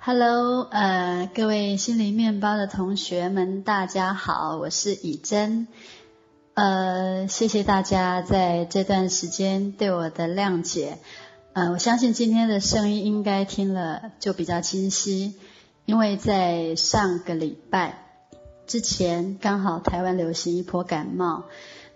Hello，呃，各位心灵面包的同学们，大家好，我是以真。呃，谢谢大家在这段时间对我的谅解。呃，我相信今天的声音应该听了就比较清晰，因为在上个礼拜之前，刚好台湾流行一波感冒，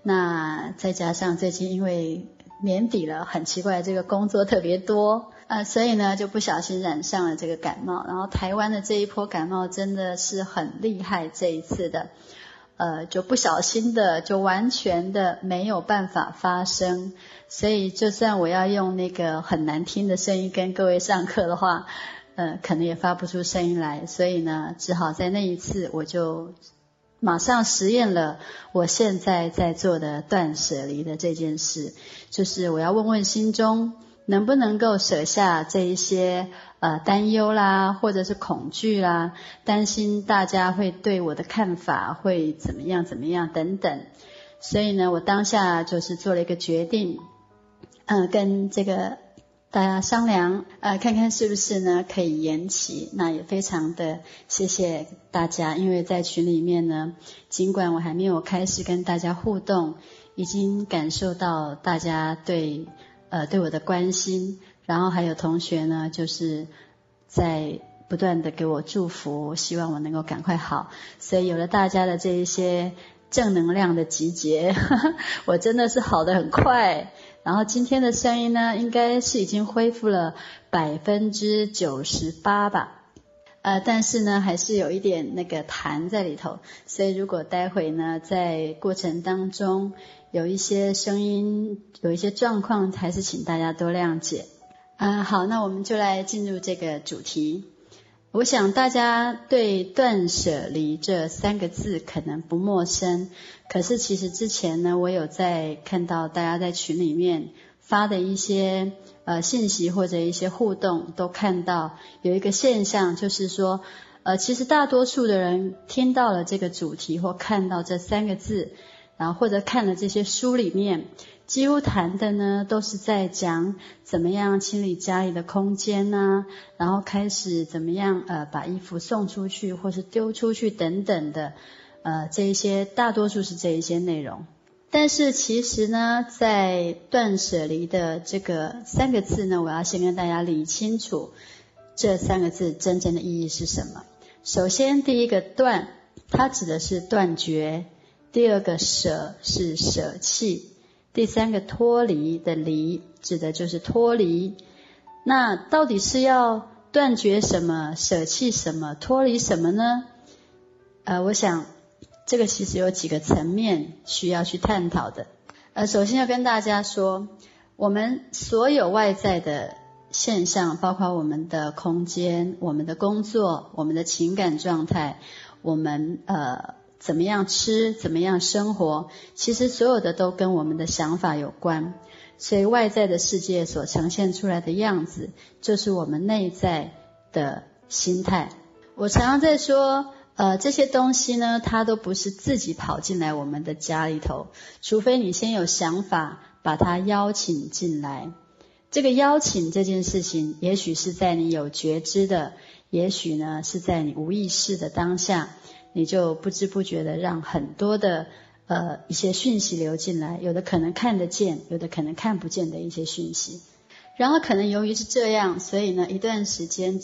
那再加上最近因为年底了，很奇怪，这个工作特别多。呃，所以呢，就不小心染上了这个感冒。然后台湾的这一波感冒真的是很厉害，这一次的，呃，就不小心的，就完全的没有办法发声。所以就算我要用那个很难听的声音跟各位上课的话，呃，可能也发不出声音来。所以呢，只好在那一次，我就马上实验了我现在在做的断舍离的这件事，就是我要问问心中。能不能够舍下这一些呃担忧啦，或者是恐惧啦，担心大家会对我的看法会怎么样怎么样等等，所以呢，我当下就是做了一个决定，嗯，跟这个大家商量，呃，看看是不是呢可以延期。那也非常的谢谢大家，因为在群里面呢，尽管我还没有开始跟大家互动，已经感受到大家对。呃，对我的关心，然后还有同学呢，就是在不断的给我祝福，希望我能够赶快好。所以有了大家的这一些正能量的集结，我真的是好的很快。然后今天的声音呢，应该是已经恢复了百分之九十八吧。呃，但是呢，还是有一点那个痰在里头，所以如果待会呢，在过程当中有一些声音、有一些状况，还是请大家多谅解。啊，好，那我们就来进入这个主题。我想大家对“断舍离”这三个字可能不陌生，可是其实之前呢，我有在看到大家在群里面发的一些。呃，信息或者一些互动都看到有一个现象，就是说，呃，其实大多数的人听到了这个主题或看到这三个字，然后或者看了这些书里面，几乎谈的呢都是在讲怎么样清理家里的空间呐，然后开始怎么样呃把衣服送出去或是丢出去等等的，呃，这一些大多数是这一些内容。但是其实呢，在断舍离的这个三个字呢，我要先跟大家理清楚这三个字真正的意义是什么。首先，第一个断，它指的是断绝；第二个舍是舍弃；第三个脱离的离，指的就是脱离。那到底是要断绝什么、舍弃什么、脱离什么呢？呃，我想。这个其实有几个层面需要去探讨的。呃，首先要跟大家说，我们所有外在的现象，包括我们的空间、我们的工作、我们的情感状态，我们呃怎么样吃、怎么样生活，其实所有的都跟我们的想法有关。所以外在的世界所呈现出来的样子，就是我们内在的心态。我常常在说。呃，这些东西呢，它都不是自己跑进来我们的家里头，除非你先有想法把它邀请进来。这个邀请这件事情，也许是在你有觉知的，也许呢是在你无意识的当下，你就不知不觉的让很多的呃一些讯息流进来，有的可能看得见，有的可能看不见的一些讯息。然后可能由于是这样，所以呢一段时间。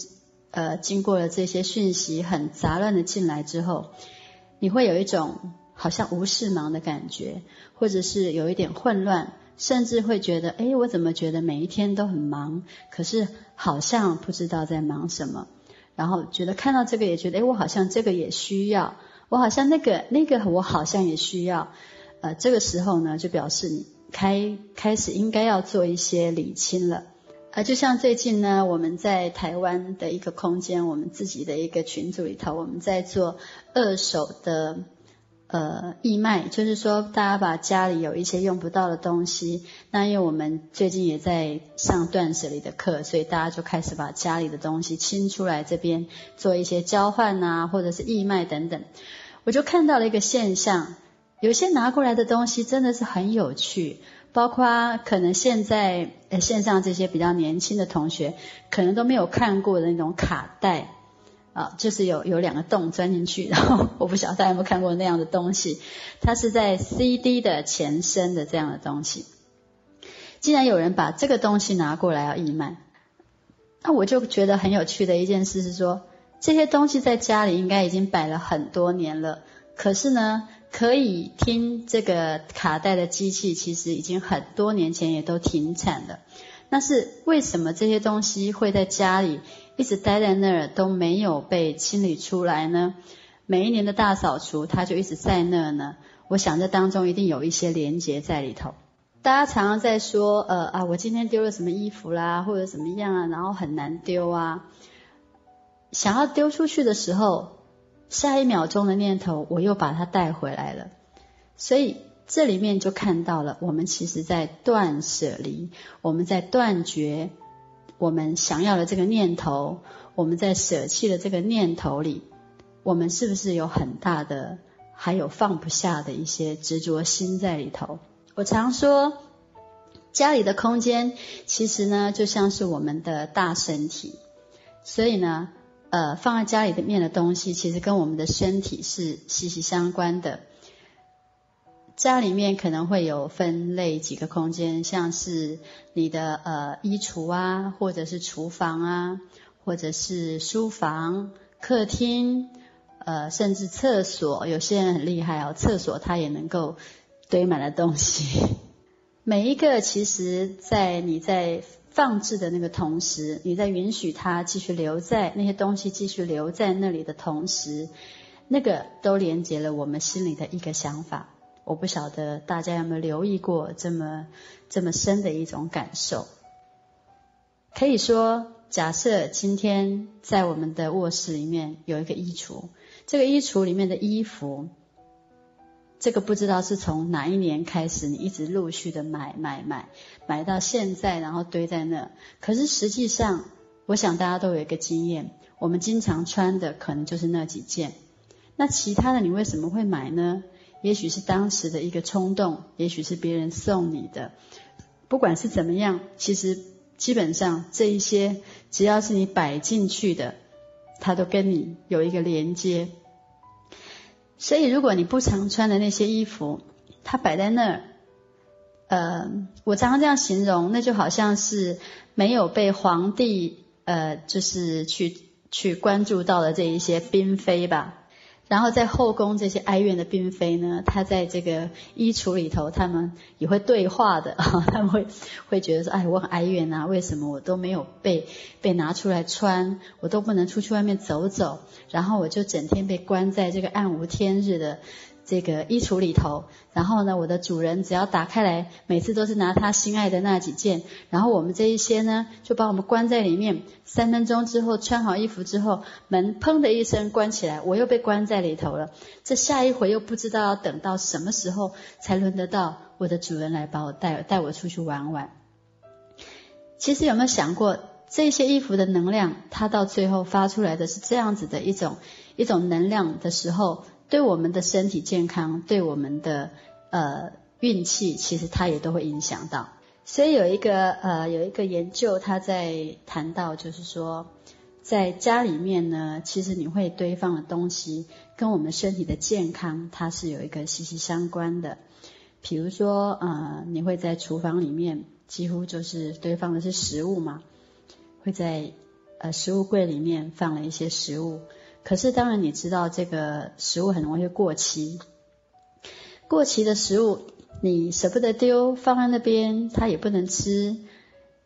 呃，经过了这些讯息很杂乱的进来之后，你会有一种好像无事忙的感觉，或者是有一点混乱，甚至会觉得，哎，我怎么觉得每一天都很忙，可是好像不知道在忙什么，然后觉得看到这个也觉得，哎，我好像这个也需要，我好像那个那个我好像也需要，呃，这个时候呢，就表示你开开始应该要做一些理清了。呃，就像最近呢，我们在台湾的一个空间，我们自己的一个群组里头，我们在做二手的呃义卖，就是说大家把家里有一些用不到的东西，那因为我们最近也在上断舍离的课，所以大家就开始把家里的东西清出来，这边做一些交换啊，或者是义卖等等。我就看到了一个现象，有些拿过来的东西真的是很有趣。包括可能现在呃线上这些比较年轻的同学，可能都没有看过的那种卡带啊，就是有有两个洞钻进去，然后我不晓得大家有没有看过那样的东西，它是在 CD 的前身的这样的东西。既然有人把这个东西拿过来要义卖，那我就觉得很有趣的一件事是说，这些东西在家里应该已经摆了很多年了，可是呢？可以听这个卡带的机器，其实已经很多年前也都停产了。那是为什么这些东西会在家里一直待在那儿都没有被清理出来呢？每一年的大扫除，它就一直在那儿呢。我想这当中一定有一些连结在里头。大家常常在说，呃啊，我今天丢了什么衣服啦，或者怎么样啊，然后很难丢啊。想要丢出去的时候。下一秒钟的念头，我又把它带回来了。所以这里面就看到了，我们其实在断舍离，我们在断绝我们想要的这个念头，我们在舍弃的这个念头里，我们是不是有很大的还有放不下的一些执着心在里头？我常说，家里的空间其实呢，就像是我们的大身体，所以呢。呃，放在家里的面的东西，其实跟我们的身体是息息相关的。家里面可能会有分类几个空间，像是你的呃衣橱啊，或者是厨房啊，或者是书房、客厅，呃，甚至厕所。有些人很厉害哦，厕所它也能够堆满了东西。每一个其实，在你在。放置的那个同时，你在允许它继续留在那些东西继续留在那里的同时，那个都连接了我们心里的一个想法。我不晓得大家有没有留意过这么这么深的一种感受。可以说，假设今天在我们的卧室里面有一个衣橱，这个衣橱里面的衣服。这个不知道是从哪一年开始，你一直陆续的买买买，买到现在，然后堆在那。可是实际上，我想大家都有一个经验，我们经常穿的可能就是那几件。那其他的你为什么会买呢？也许是当时的一个冲动，也许是别人送你的。不管是怎么样，其实基本上这一些，只要是你摆进去的，它都跟你有一个连接。所以，如果你不常穿的那些衣服，它摆在那儿，呃，我常常这样形容，那就好像是没有被皇帝呃，就是去去关注到的这一些嫔妃吧。然后在后宫这些哀怨的嫔妃呢，她在这个衣橱里头，她们也会对话的，她们会会觉得说，哎，我很哀怨啊，为什么我都没有被被拿出来穿，我都不能出去外面走走，然后我就整天被关在这个暗无天日的。这个衣橱里头，然后呢，我的主人只要打开来，每次都是拿他心爱的那几件，然后我们这一些呢，就把我们关在里面。三分钟之后，穿好衣服之后，门砰的一声关起来，我又被关在里头了。这下一回又不知道要等到什么时候才轮得到我的主人来把我带带我出去玩玩。其实有没有想过，这些衣服的能量，它到最后发出来的是这样子的一种一种能量的时候？对我们的身体健康，对我们的呃运气，其实它也都会影响到。所以有一个呃有一个研究，他在谈到就是说，在家里面呢，其实你会堆放的东西，跟我们身体的健康，它是有一个息息相关的。比如说呃，你会在厨房里面，几乎就是堆放的是食物嘛，会在呃食物柜里面放了一些食物。可是，当然你知道，这个食物很容易过期。过期的食物，你舍不得丢，放在那边，它也不能吃。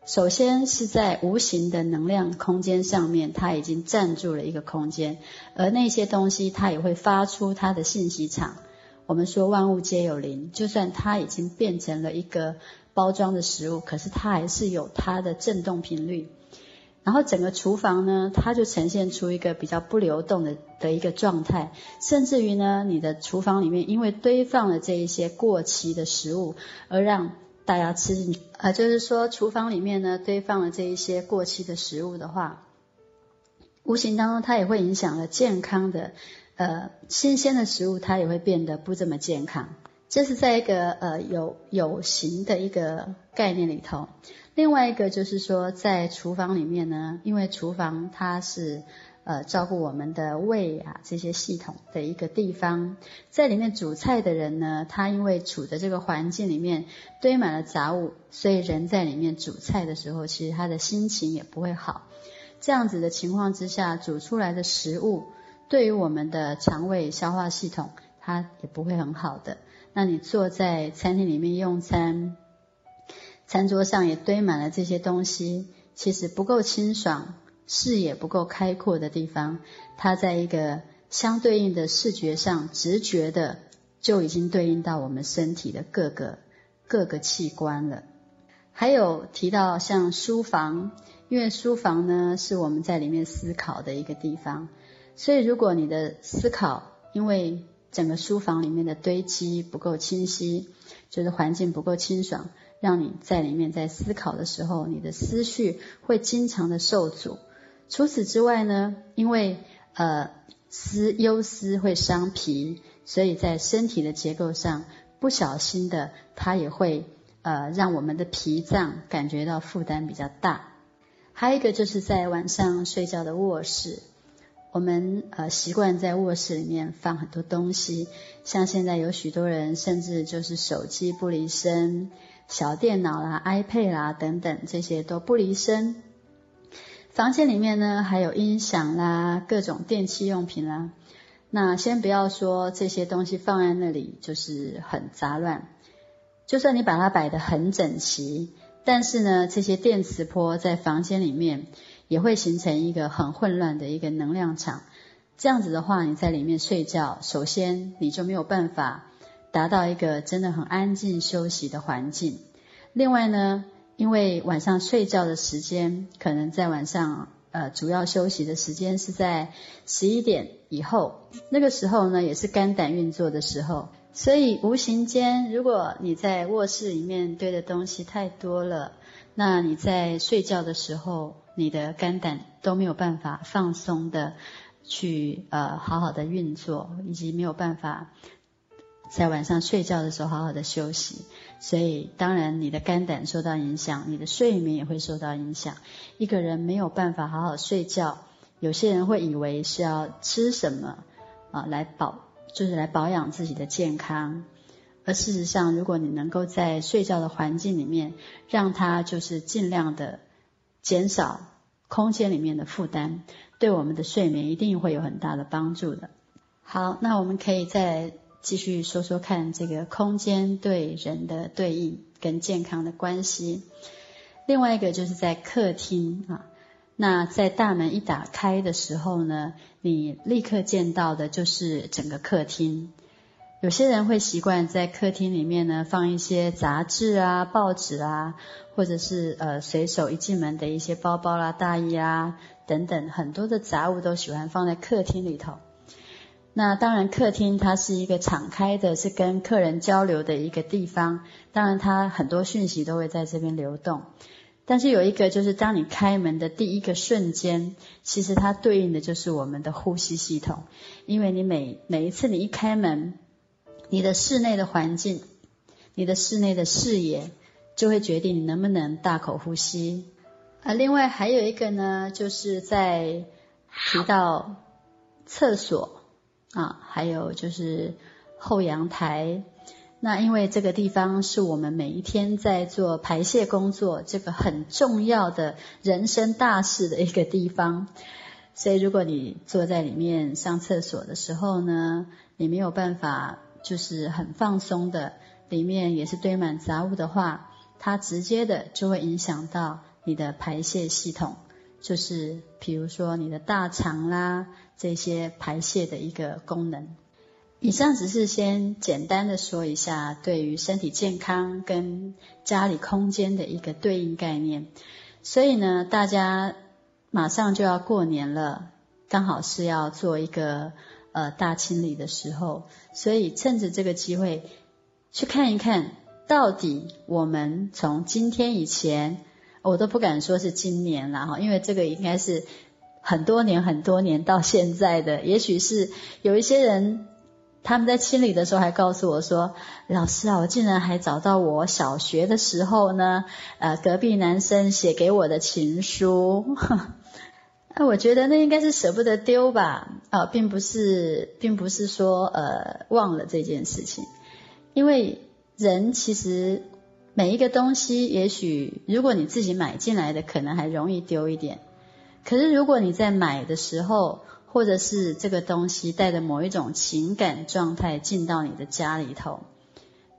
首先是在无形的能量空间上面，它已经占住了一个空间，而那些东西，它也会发出它的信息场。我们说万物皆有灵，就算它已经变成了一个包装的食物，可是它还是有它的振动频率。然后整个厨房呢，它就呈现出一个比较不流动的的一个状态，甚至于呢，你的厨房里面因为堆放了这一些过期的食物，而让大家吃进去，啊，就是说厨房里面呢堆放了这一些过期的食物的话，无形当中它也会影响了健康的，呃，新鲜的食物它也会变得不这么健康。这是在一个呃有有形的一个概念里头。另外一个就是说，在厨房里面呢，因为厨房它是呃照顾我们的胃啊这些系统的一个地方，在里面煮菜的人呢，他因为处的这个环境里面堆满了杂物，所以人在里面煮菜的时候，其实他的心情也不会好。这样子的情况之下，煮出来的食物对于我们的肠胃消化系统，它也不会很好的。那你坐在餐厅里面用餐。餐桌上也堆满了这些东西，其实不够清爽，视野不够开阔的地方，它在一个相对应的视觉上，直觉的就已经对应到我们身体的各个各个器官了。还有提到像书房，因为书房呢是我们在里面思考的一个地方，所以如果你的思考因为整个书房里面的堆积不够清晰，就是环境不够清爽。让你在里面在思考的时候，你的思绪会经常的受阻。除此之外呢，因为呃思忧思会伤脾，所以在身体的结构上不小心的，它也会呃让我们的脾脏感觉到负担比较大。还有一个就是在晚上睡觉的卧室，我们呃习惯在卧室里面放很多东西，像现在有许多人甚至就是手机不离身。小电脑啦、iPad 啦等等，这些都不离身。房间里面呢，还有音响啦、各种电器用品啦。那先不要说这些东西放在那里就是很杂乱，就算你把它摆得很整齐，但是呢，这些电磁波在房间里面也会形成一个很混乱的一个能量场。这样子的话，你在里面睡觉，首先你就没有办法。达到一个真的很安静休息的环境。另外呢，因为晚上睡觉的时间可能在晚上，呃，主要休息的时间是在十一点以后，那个时候呢也是肝胆运作的时候，所以无形间，如果你在卧室里面堆的东西太多了，那你在睡觉的时候，你的肝胆都没有办法放松的去呃好好的运作，以及没有办法。在晚上睡觉的时候好好的休息，所以当然你的肝胆受到影响，你的睡眠也会受到影响。一个人没有办法好好睡觉，有些人会以为是要吃什么啊来保，就是来保养自己的健康。而事实上，如果你能够在睡觉的环境里面，让它就是尽量的减少空间里面的负担，对我们的睡眠一定会有很大的帮助的。好，那我们可以再。继续说说看，这个空间对人的对应跟健康的关系。另外一个就是在客厅啊，那在大门一打开的时候呢，你立刻见到的就是整个客厅。有些人会习惯在客厅里面呢放一些杂志啊、报纸啊，或者是呃随手一进门的一些包包啦、大衣啊等等，很多的杂物都喜欢放在客厅里头。那当然，客厅它是一个敞开的，是跟客人交流的一个地方。当然，它很多讯息都会在这边流动。但是有一个，就是当你开门的第一个瞬间，其实它对应的就是我们的呼吸系统。因为你每每一次你一开门，你的室内的环境，你的室内的视野，就会决定你能不能大口呼吸。啊，另外还有一个呢，就是在提到厕所。啊，还有就是后阳台，那因为这个地方是我们每一天在做排泄工作，这个很重要的人生大事的一个地方，所以如果你坐在里面上厕所的时候呢，你没有办法就是很放松的，里面也是堆满杂物的话，它直接的就会影响到你的排泄系统。就是比如说你的大肠啦，这些排泄的一个功能。以上只是先简单的说一下对于身体健康跟家里空间的一个对应概念。所以呢，大家马上就要过年了，刚好是要做一个呃大清理的时候，所以趁着这个机会去看一看到底我们从今天以前。我都不敢说是今年了哈，因为这个应该是很多年很多年到现在的，也许是有一些人他们在清理的时候还告诉我说：“老师啊，我竟然还找到我小学的时候呢，呃，隔壁男生写给我的情书。”那我觉得那应该是舍不得丢吧，啊，并不是，并不是说呃忘了这件事情，因为人其实每一个东西，也许如果你自己买进来的，可能还容易丢一点，可是如果你在买的时候，或者是这个东西带着某一种情感状态进到你的家里头，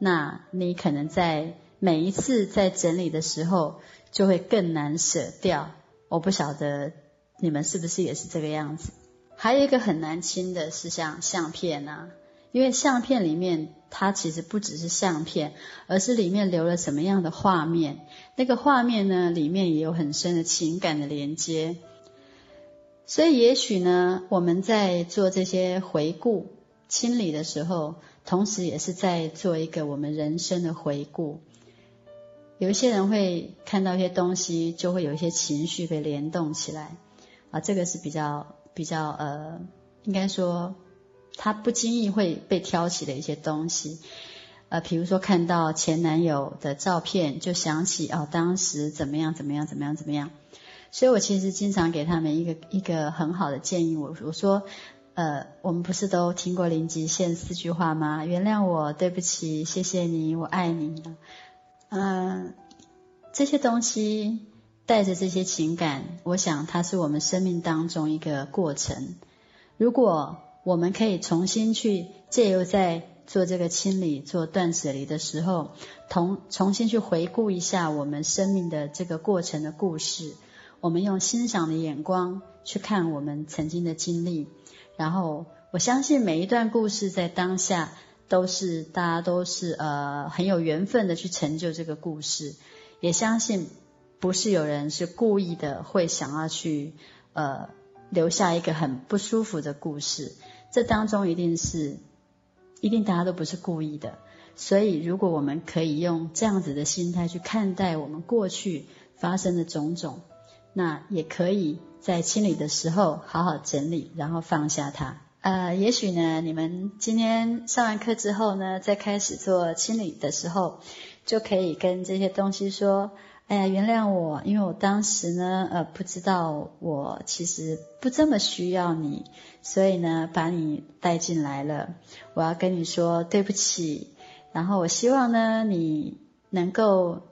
那你可能在每一次在整理的时候就会更难舍掉。我不晓得你们是不是也是这个样子。还有一个很难清的是像相片啊，因为相片里面它其实不只是相片，而是里面留了什么样的画面，那个画面呢里面也有很深的情感的连接。所以，也许呢，我们在做这些回顾、清理的时候，同时也是在做一个我们人生的回顾。有一些人会看到一些东西，就会有一些情绪被联动起来啊，这个是比较比较呃，应该说他不经意会被挑起的一些东西。呃，比如说看到前男友的照片，就想起哦，当时怎么样怎么样怎么样怎么样。所以我其实经常给他们一个一个很好的建议，我我说，呃，我们不是都听过林极限四句话吗？原谅我，对不起，谢谢你，我爱你。嗯，这些东西带着这些情感，我想它是我们生命当中一个过程。如果我们可以重新去借由在做这个清理、做断舍离的时候，同重新去回顾一下我们生命的这个过程的故事。我们用欣赏的眼光去看我们曾经的经历，然后我相信每一段故事在当下都是大家都是呃很有缘分的去成就这个故事，也相信不是有人是故意的会想要去呃留下一个很不舒服的故事，这当中一定是一定大家都不是故意的，所以如果我们可以用这样子的心态去看待我们过去发生的种种。那也可以在清理的时候好好整理，然后放下它。呃，也许呢，你们今天上完课之后呢，在开始做清理的时候，就可以跟这些东西说：“哎呀，原谅我，因为我当时呢，呃，不知道我其实不这么需要你，所以呢，把你带进来了。我要跟你说对不起，然后我希望呢，你能够。”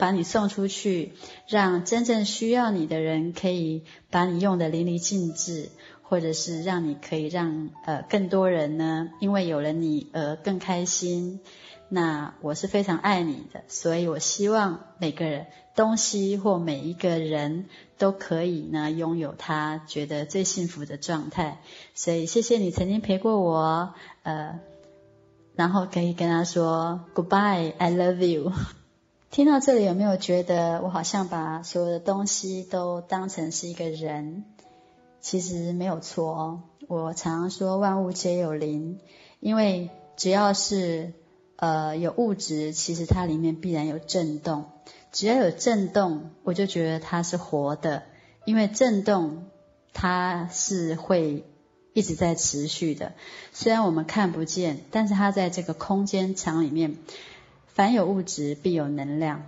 把你送出去，让真正需要你的人可以把你用的淋漓尽致，或者是让你可以让呃更多人呢，因为有了你而更开心。那我是非常爱你的，所以我希望每个人东西或每一个人都可以呢拥有他觉得最幸福的状态。所以谢谢你曾经陪过我，呃，然后可以跟他说 Goodbye，I love you。听到这里，有没有觉得我好像把所有的东西都当成是一个人？其实没有错哦。我常常说万物皆有灵，因为只要是呃有物质，其实它里面必然有震动。只要有震动，我就觉得它是活的，因为震动它是会一直在持续的。虽然我们看不见，但是它在这个空间场里面。凡有物质，必有能量。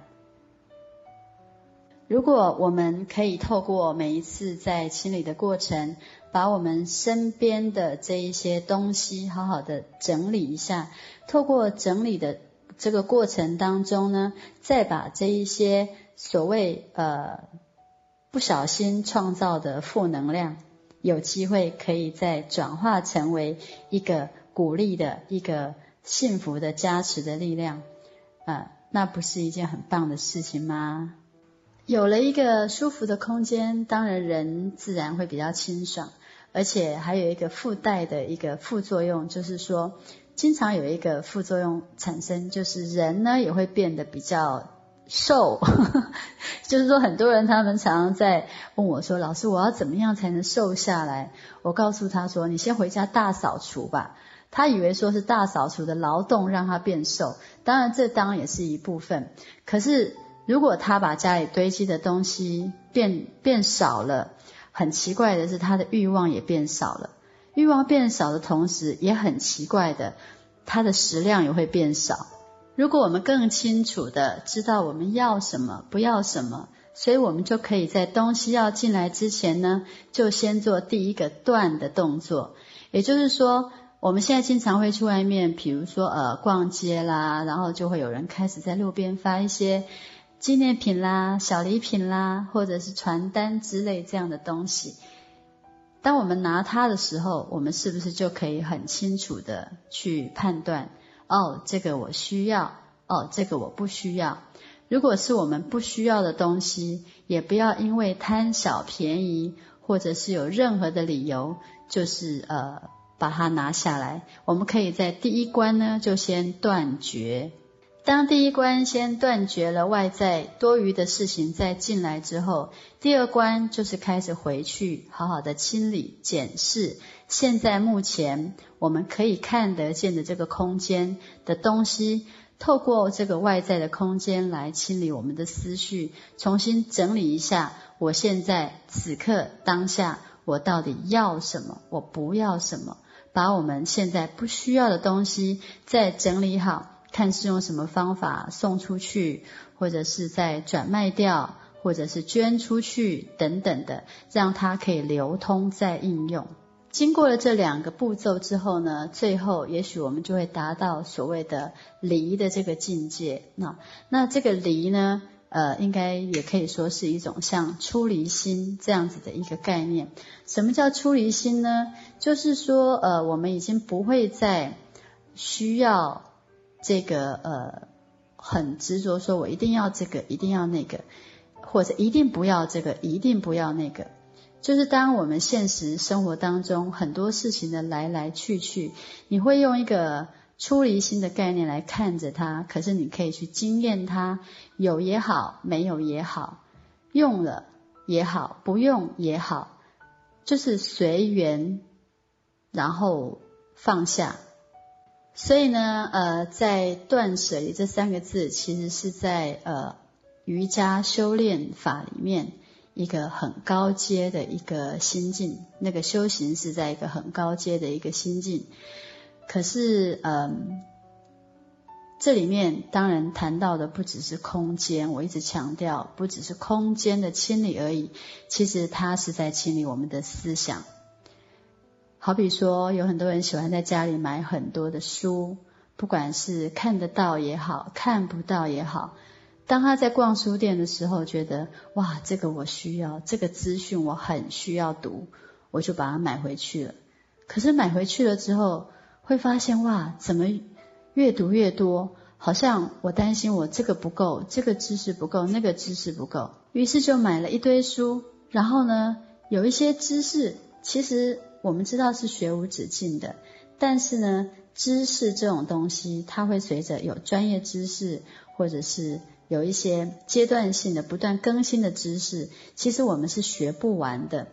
如果我们可以透过每一次在清理的过程，把我们身边的这一些东西好好的整理一下，透过整理的这个过程当中呢，再把这一些所谓呃不小心创造的负能量，有机会可以再转化成为一个鼓励的一个幸福的加持的力量。啊，那不是一件很棒的事情吗？有了一个舒服的空间，当然人自然会比较清爽，而且还有一个附带的一个副作用，就是说，经常有一个副作用产生，就是人呢也会变得比较瘦。就是说，很多人他们常常在问我说：“老师，我要怎么样才能瘦下来？”我告诉他说：“你先回家大扫除吧。”他以为说是大扫除的劳动让他变瘦，当然这当然也是一部分。可是如果他把家里堆积的东西变变少了，很奇怪的是他的欲望也变少了。欲望变少的同时，也很奇怪的，他的食量也会变少。如果我们更清楚的知道我们要什么，不要什么，所以我们就可以在东西要进来之前呢，就先做第一个断的动作。也就是说，我们现在经常会去外面，比如说呃逛街啦，然后就会有人开始在路边发一些纪念品啦、小礼品啦，或者是传单之类这样的东西。当我们拿它的时候，我们是不是就可以很清楚的去判断？哦，这个我需要，哦，这个我不需要。如果是我们不需要的东西，也不要因为贪小便宜，或者是有任何的理由，就是呃把它拿下来。我们可以在第一关呢，就先断绝。当第一关先断绝了外在多余的事情再进来之后，第二关就是开始回去好好的清理检视。现在目前我们可以看得见的这个空间的东西，透过这个外在的空间来清理我们的思绪，重新整理一下。我现在此刻当下，我到底要什么？我不要什么？把我们现在不需要的东西再整理好。看是用什么方法送出去，或者是再转卖掉，或者是捐出去等等的，让它可以流通再应用。经过了这两个步骤之后呢，最后也许我们就会达到所谓的离的这个境界。那那这个离呢，呃，应该也可以说是一种像出离心这样子的一个概念。什么叫出离心呢？就是说，呃，我们已经不会再需要。这个呃很执着，说我一定要这个，一定要那个，或者一定不要这个，一定不要那个。就是当我们现实生活当中很多事情的来来去去，你会用一个出离心的概念来看着它，可是你可以去经验它，有也好，没有也好，用了也好，不用也好，就是随缘，然后放下。所以呢，呃，在断舍离这三个字，其实是在呃瑜伽修炼法里面一个很高阶的一个心境。那个修行是在一个很高阶的一个心境。可是，嗯，这里面当然谈到的不只是空间，我一直强调，不只是空间的清理而已。其实它是在清理我们的思想。好比说，有很多人喜欢在家里买很多的书，不管是看得到也好，看不到也好。当他在逛书店的时候，觉得哇，这个我需要，这个资讯我很需要读，我就把它买回去了。可是买回去了之后，会发现哇，怎么越读越多？好像我担心我这个不够，这个知识不够，那个知识不够，于是就买了一堆书。然后呢，有一些知识其实。我们知道是学无止境的，但是呢，知识这种东西，它会随着有专业知识，或者是有一些阶段性的不断更新的知识，其实我们是学不完的。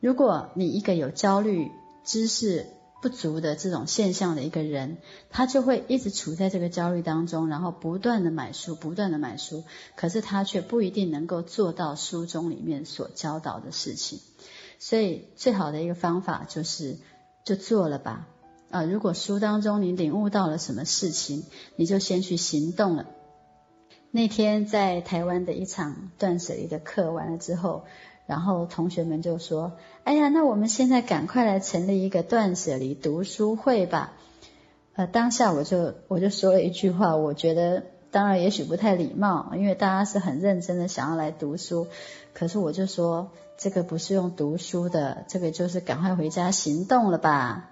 如果你一个有焦虑、知识不足的这种现象的一个人，他就会一直处在这个焦虑当中，然后不断的买书，不断的买书，可是他却不一定能够做到书中里面所教导的事情。所以最好的一个方法就是就做了吧啊！如果书当中你领悟到了什么事情，你就先去行动了。那天在台湾的一场断舍离的课完了之后，然后同学们就说：“哎呀，那我们现在赶快来成立一个断舍离读书会吧。”呃，当下我就我就说了一句话，我觉得当然也许不太礼貌，因为大家是很认真的想要来读书，可是我就说。这个不是用读书的，这个就是赶快回家行动了吧。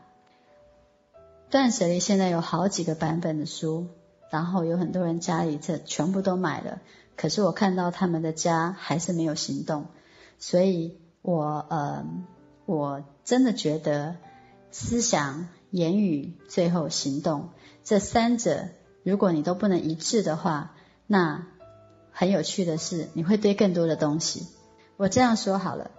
断舍离现在有好几个版本的书，然后有很多人家里这全部都买了，可是我看到他们的家还是没有行动，所以我呃，我真的觉得思想、言语、最后行动这三者，如果你都不能一致的话，那很有趣的是，你会堆更多的东西。我这样说好了，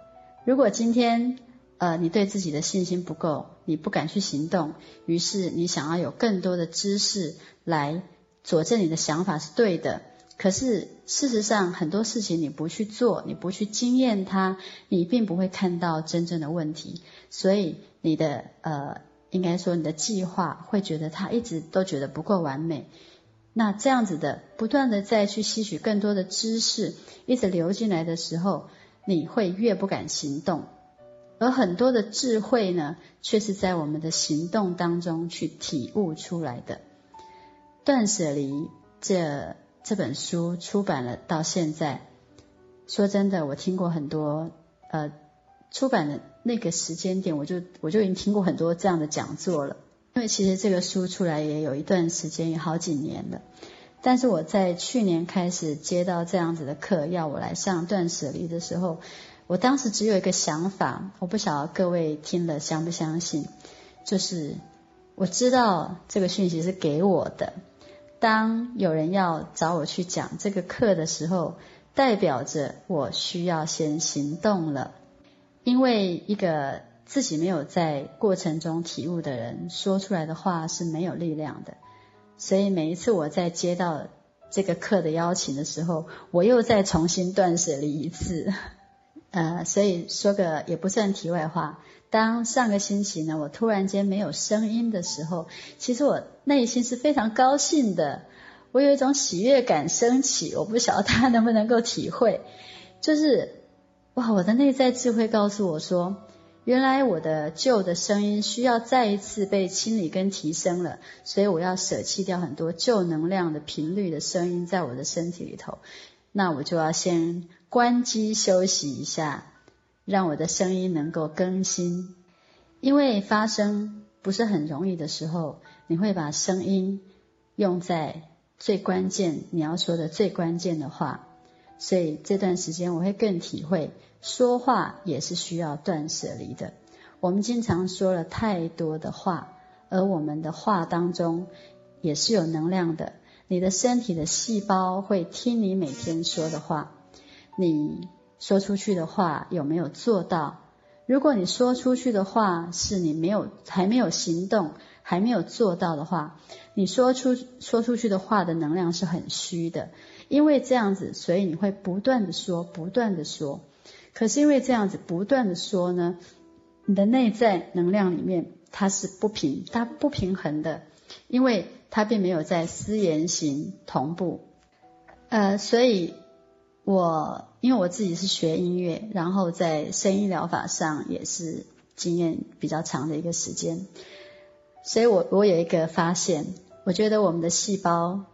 如果今天呃你对自己的信心不够，你不敢去行动，于是你想要有更多的知识来佐证你的想法是对的，可是事实上很多事情你不去做，你不去经验它，你并不会看到真正的问题，所以你的呃，应该说你的计划会觉得它一直都觉得不够完美。那这样子的不断的再去吸取更多的知识，一直流进来的时候，你会越不敢行动。而很多的智慧呢，却是在我们的行动当中去体悟出来的。断舍离这这本书出版了到现在，说真的，我听过很多呃出版的那个时间点，我就我就已经听过很多这样的讲座了。因为其实这个书出来也有一段时间，也好几年了。但是我在去年开始接到这样子的课，要我来上断舍离的时候，我当时只有一个想法，我不晓得各位听了相不相信，就是我知道这个讯息是给我的。当有人要找我去讲这个课的时候，代表着我需要先行动了，因为一个。自己没有在过程中体悟的人，说出来的话是没有力量的。所以每一次我在接到这个课的邀请的时候，我又再重新断舍离一次。呃，所以说个也不算题外话。当上个星期呢，我突然间没有声音的时候，其实我内心是非常高兴的，我有一种喜悦感升起。我不晓得大家能不能够体会，就是哇，我的内在智慧告诉我说。原来我的旧的声音需要再一次被清理跟提升了，所以我要舍弃掉很多旧能量的频率的声音在我的身体里头。那我就要先关机休息一下，让我的声音能够更新。因为发声不是很容易的时候，你会把声音用在最关键你要说的最关键的话，所以这段时间我会更体会。说话也是需要断舍离的。我们经常说了太多的话，而我们的话当中也是有能量的。你的身体的细胞会听你每天说的话，你说出去的话有没有做到？如果你说出去的话是你没有还没有行动，还没有做到的话，你说出说出去的话的能量是很虚的。因为这样子，所以你会不断的说，不断的说。可是因为这样子不断的说呢，你的内在能量里面它是不平，它不平衡的，因为它并没有在思言行同步。呃，所以我因为我自己是学音乐，然后在声音疗法上也是经验比较长的一个时间，所以我我有一个发现，我觉得我们的细胞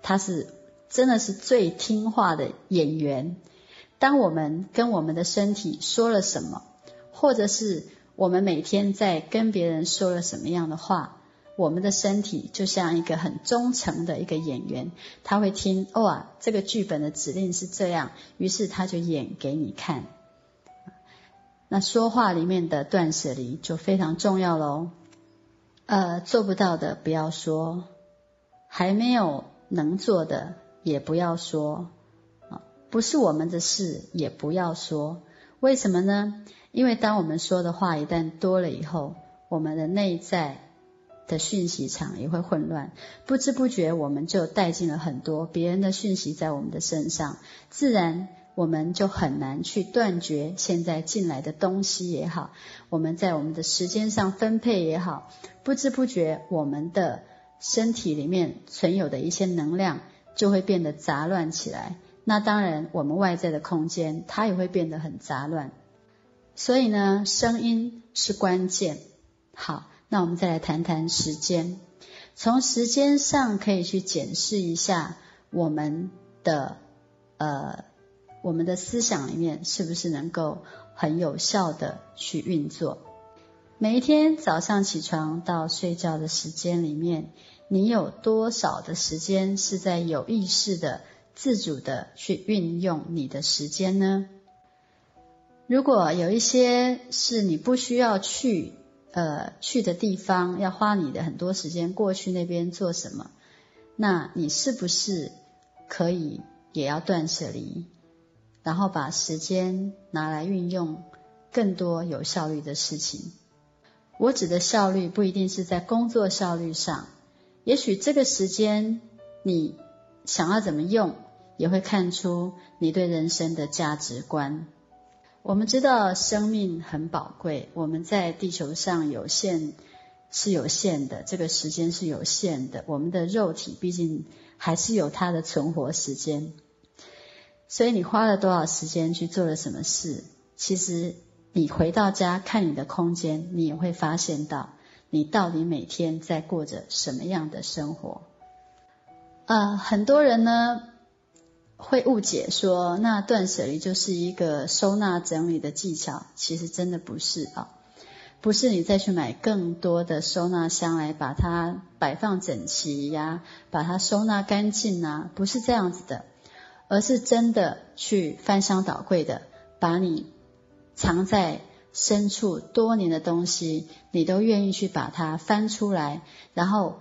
它是真的是最听话的演员。当我们跟我们的身体说了什么，或者是我们每天在跟别人说了什么样的话，我们的身体就像一个很忠诚的一个演员，他会听哇，这个剧本的指令是这样，于是他就演给你看。那说话里面的断舍离就非常重要喽。呃，做不到的不要说，还没有能做的也不要说。不是我们的事，也不要说。为什么呢？因为当我们说的话一旦多了以后，我们的内在的讯息场也会混乱，不知不觉我们就带进了很多别人的讯息在我们的身上，自然我们就很难去断绝现在进来的东西也好，我们在我们的时间上分配也好，不知不觉我们的身体里面存有的一些能量就会变得杂乱起来。那当然，我们外在的空间它也会变得很杂乱，所以呢，声音是关键。好，那我们再来谈谈时间。从时间上可以去检视一下我们的呃我们的思想里面是不是能够很有效的去运作。每一天早上起床到睡觉的时间里面，你有多少的时间是在有意识的？自主的去运用你的时间呢？如果有一些是你不需要去呃去的地方，要花你的很多时间过去那边做什么？那你是不是可以也要断舍离，然后把时间拿来运用更多有效率的事情？我指的效率不一定是在工作效率上，也许这个时间你想要怎么用？也会看出你对人生的价值观。我们知道生命很宝贵，我们在地球上有限是有限的，这个时间是有限的，我们的肉体毕竟还是有它的存活时间。所以你花了多少时间去做了什么事？其实你回到家看你的空间，你也会发现到你到底每天在过着什么样的生活。呃，很多人呢会误解说，那断舍离就是一个收纳整理的技巧，其实真的不是啊，不是你再去买更多的收纳箱来把它摆放整齐呀，把它收纳干净啊，不是这样子的。而是真的去翻箱倒柜的，把你藏在深处多年的东西，你都愿意去把它翻出来，然后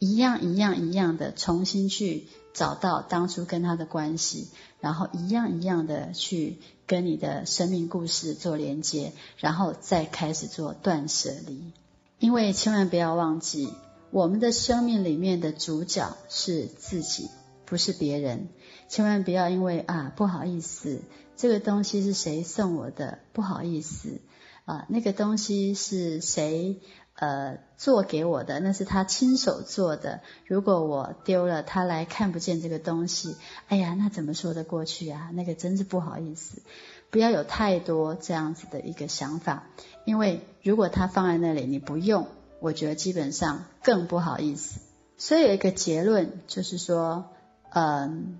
一样一样一样的重新去找到当初跟他的关系，然后一样一样的去跟你的生命故事做连接，然后再开始做断舍离。因为千万不要忘记，我们的生命里面的主角是自己，不是别人。千万不要因为啊不好意思，这个东西是谁送我的？不好意思啊，那个东西是谁呃做给我的？那是他亲手做的。如果我丢了，他来看不见这个东西，哎呀，那怎么说得过去啊？那个真是不好意思。不要有太多这样子的一个想法，因为如果他放在那里你不用，我觉得基本上更不好意思。所以有一个结论就是说，嗯。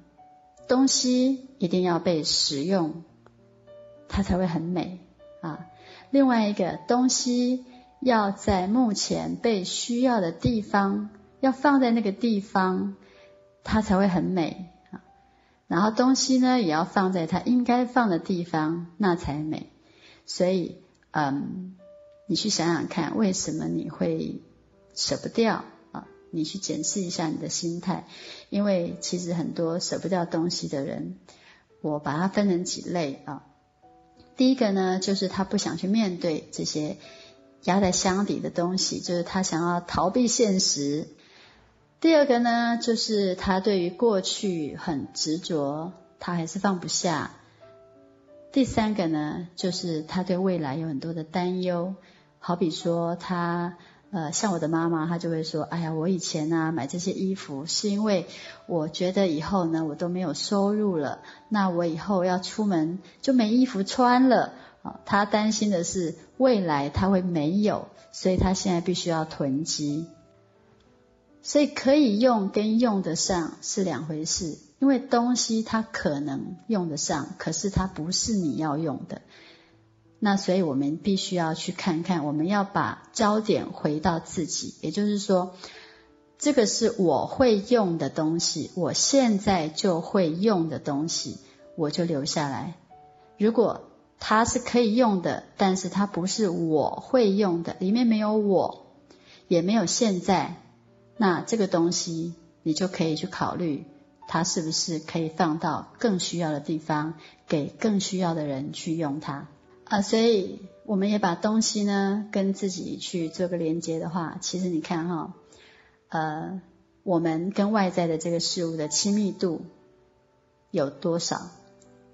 东西一定要被使用，它才会很美啊。另外一个东西要在目前被需要的地方，要放在那个地方，它才会很美啊。然后东西呢，也要放在它应该放的地方，那才美。所以，嗯，你去想想看，为什么你会舍不掉啊？你去检视一下你的心态，因为其实很多舍不掉东西的人，我把它分成几类啊。第一个呢，就是他不想去面对这些压在箱底的东西，就是他想要逃避现实。第二个呢，就是他对于过去很执着，他还是放不下。第三个呢，就是他对未来有很多的担忧，好比说他。呃，像我的妈妈，她就会说：“哎呀，我以前呢买这些衣服，是因为我觉得以后呢我都没有收入了，那我以后要出门就没衣服穿了。啊，她担心的是未来他会没有，所以他现在必须要囤积。所以可以用跟用得上是两回事，因为东西它可能用得上，可是它不是你要用的。”那所以我们必须要去看看，我们要把焦点回到自己，也就是说，这个是我会用的东西，我现在就会用的东西，我就留下来。如果它是可以用的，但是它不是我会用的，里面没有我，也没有现在，那这个东西你就可以去考虑，它是不是可以放到更需要的地方，给更需要的人去用它。啊，所以我们也把东西呢跟自己去做个连接的话，其实你看哈，呃，我们跟外在的这个事物的亲密度有多少？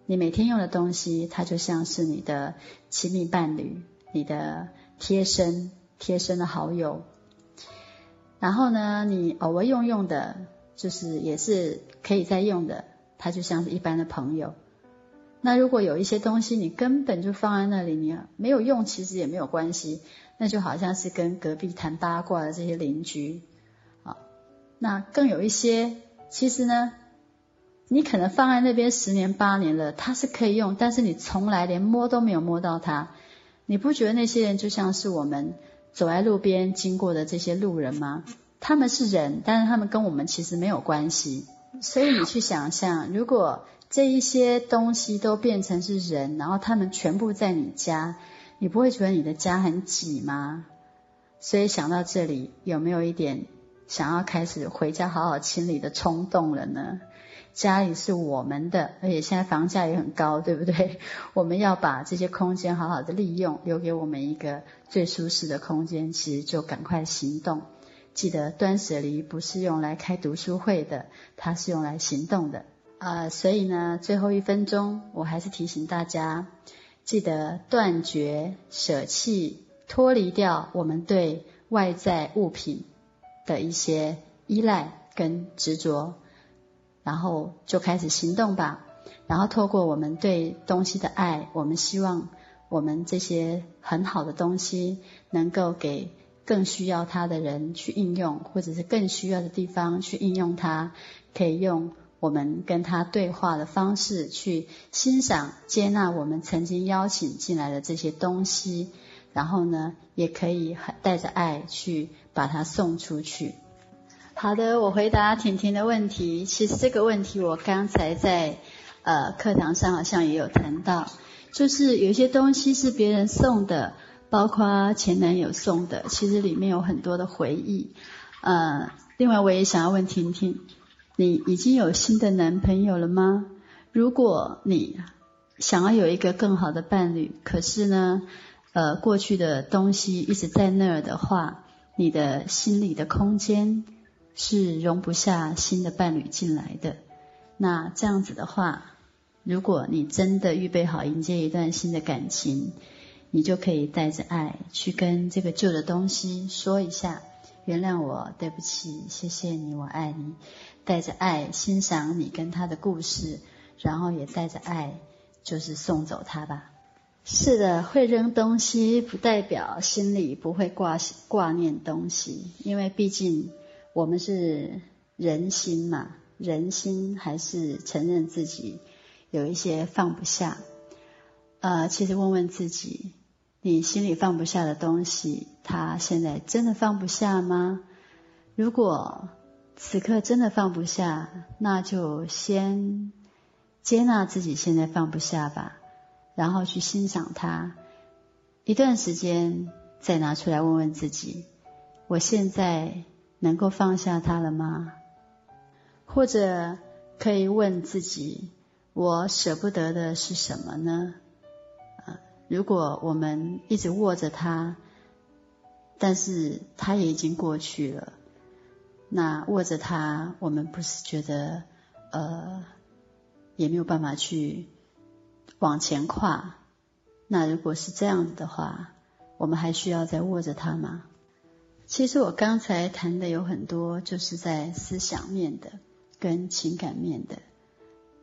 你每天用的东西，它就像是你的亲密伴侣，你的贴身贴身的好友。然后呢，你偶尔用用的，就是也是可以再用的，它就像是一般的朋友。那如果有一些东西你根本就放在那里，你没有用，其实也没有关系。那就好像是跟隔壁谈八卦的这些邻居啊。那更有一些，其实呢，你可能放在那边十年八年了，它是可以用，但是你从来连摸都没有摸到它。你不觉得那些人就像是我们走在路边经过的这些路人吗？他们是人，但是他们跟我们其实没有关系。所以你去想象，如果这一些东西都变成是人，然后他们全部在你家，你不会觉得你的家很挤吗？所以想到这里，有没有一点想要开始回家好好清理的冲动了呢？家里是我们的，而且现在房价也很高，对不对？我们要把这些空间好好的利用，留给我们一个最舒适的空间。其实就赶快行动，记得断舍离不是用来开读书会的，它是用来行动的。啊，所以呢，最后一分钟，我还是提醒大家，记得断绝、舍弃、脱离掉我们对外在物品的一些依赖跟执着，然后就开始行动吧。然后透过我们对东西的爱，我们希望我们这些很好的东西能够给更需要它的人去应用，或者是更需要的地方去应用它，可以用。我们跟他对话的方式，去欣赏、接纳我们曾经邀请进来的这些东西，然后呢，也可以带着爱去把它送出去。好的，我回答婷婷的问题。其实这个问题我刚才在呃课堂上好像也有谈到，就是有些东西是别人送的，包括前男友送的，其实里面有很多的回忆。呃，另外我也想要问婷婷。你已经有新的男朋友了吗？如果你想要有一个更好的伴侣，可是呢，呃，过去的东西一直在那儿的话，你的心里的空间是容不下新的伴侣进来的。那这样子的话，如果你真的预备好迎接一段新的感情，你就可以带着爱去跟这个旧的东西说一下：原谅我，对不起，谢谢你，我爱你。带着爱欣赏你跟他的故事，然后也带着爱，就是送走他吧。是的，会扔东西不代表心里不会挂挂念东西，因为毕竟我们是人心嘛，人心还是承认自己有一些放不下。呃，其实问问自己，你心里放不下的东西，他现在真的放不下吗？如果。此刻真的放不下，那就先接纳自己现在放不下吧，然后去欣赏它。一段时间再拿出来问问自己：我现在能够放下它了吗？或者可以问自己：我舍不得的是什么呢？啊，如果我们一直握着它，但是它也已经过去了。那握着它，我们不是觉得呃也没有办法去往前跨？那如果是这样子的话，我们还需要再握着它吗？其实我刚才谈的有很多，就是在思想面的跟情感面的，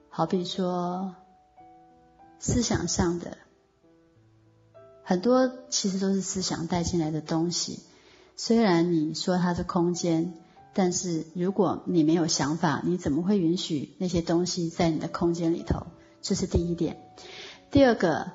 好比说思想上的很多，其实都是思想带进来的东西。虽然你说它是空间。但是如果你没有想法，你怎么会允许那些东西在你的空间里头？这是第一点。第二个，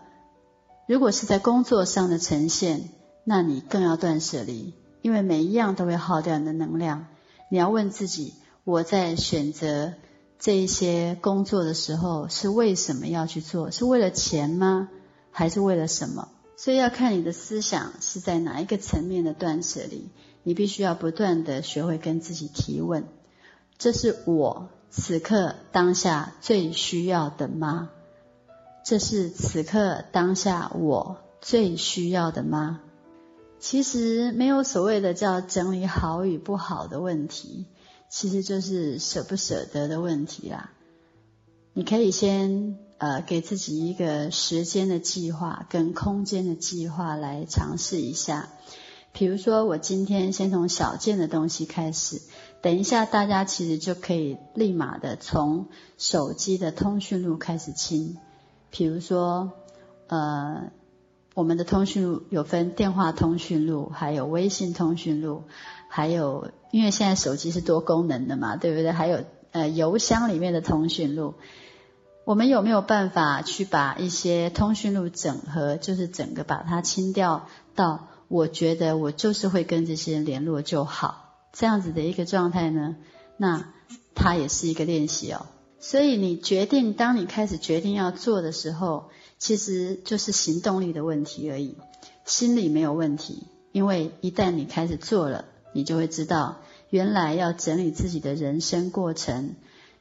如果是在工作上的呈现，那你更要断舍离，因为每一样都会耗掉你的能量。你要问自己：我在选择这一些工作的时候，是为什么要去做？是为了钱吗？还是为了什么？所以要看你的思想是在哪一个层面的断舍离。你必须要不断的学会跟自己提问：这是我此刻当下最需要的吗？这是此刻当下我最需要的吗？其实没有所谓的叫整理好与不好的问题，其实就是舍不舍得的问题啦。你可以先呃给自己一个时间的计划跟空间的计划来尝试一下。比如说，我今天先从小件的东西开始，等一下大家其实就可以立马的从手机的通讯录开始清。比如说，呃，我们的通讯录有分电话通讯录，还有微信通讯录，还有因为现在手机是多功能的嘛，对不对？还有呃邮箱里面的通讯录，我们有没有办法去把一些通讯录整合，就是整个把它清掉到？我觉得我就是会跟这些人联络就好，这样子的一个状态呢，那它也是一个练习哦。所以你决定，当你开始决定要做的时候，其实就是行动力的问题而已，心里没有问题。因为一旦你开始做了，你就会知道，原来要整理自己的人生过程，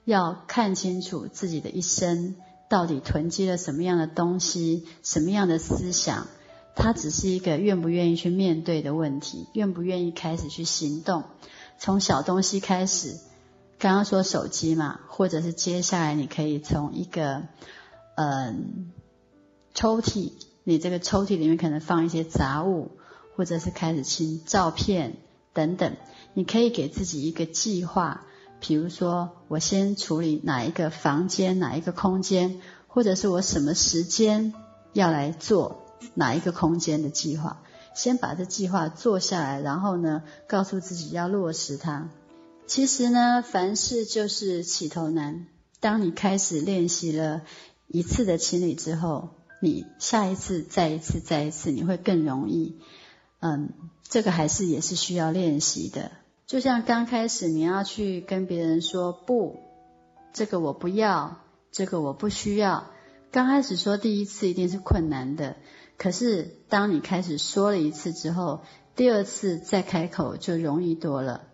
要看清楚自己的一生到底囤积了什么样的东西，什么样的思想。它只是一个愿不愿意去面对的问题，愿不愿意开始去行动。从小东西开始，刚刚说手机嘛，或者是接下来你可以从一个嗯抽屉，你这个抽屉里面可能放一些杂物，或者是开始清照片等等，你可以给自己一个计划，比如说我先处理哪一个房间、哪一个空间，或者是我什么时间要来做哪一个空间的计划，先把这计划做下来，然后呢，告诉自己要落实它。其实呢，凡事就是起头难。当你开始练习了一次的清理之后，你下一次、再一次、再一次，你会更容易。嗯，这个还是也是需要练习的。就像刚开始你要去跟别人说不，这个我不要，这个我不需要。刚开始说第一次一定是困难的，可是当你开始说了一次之后，第二次再开口就容易多了。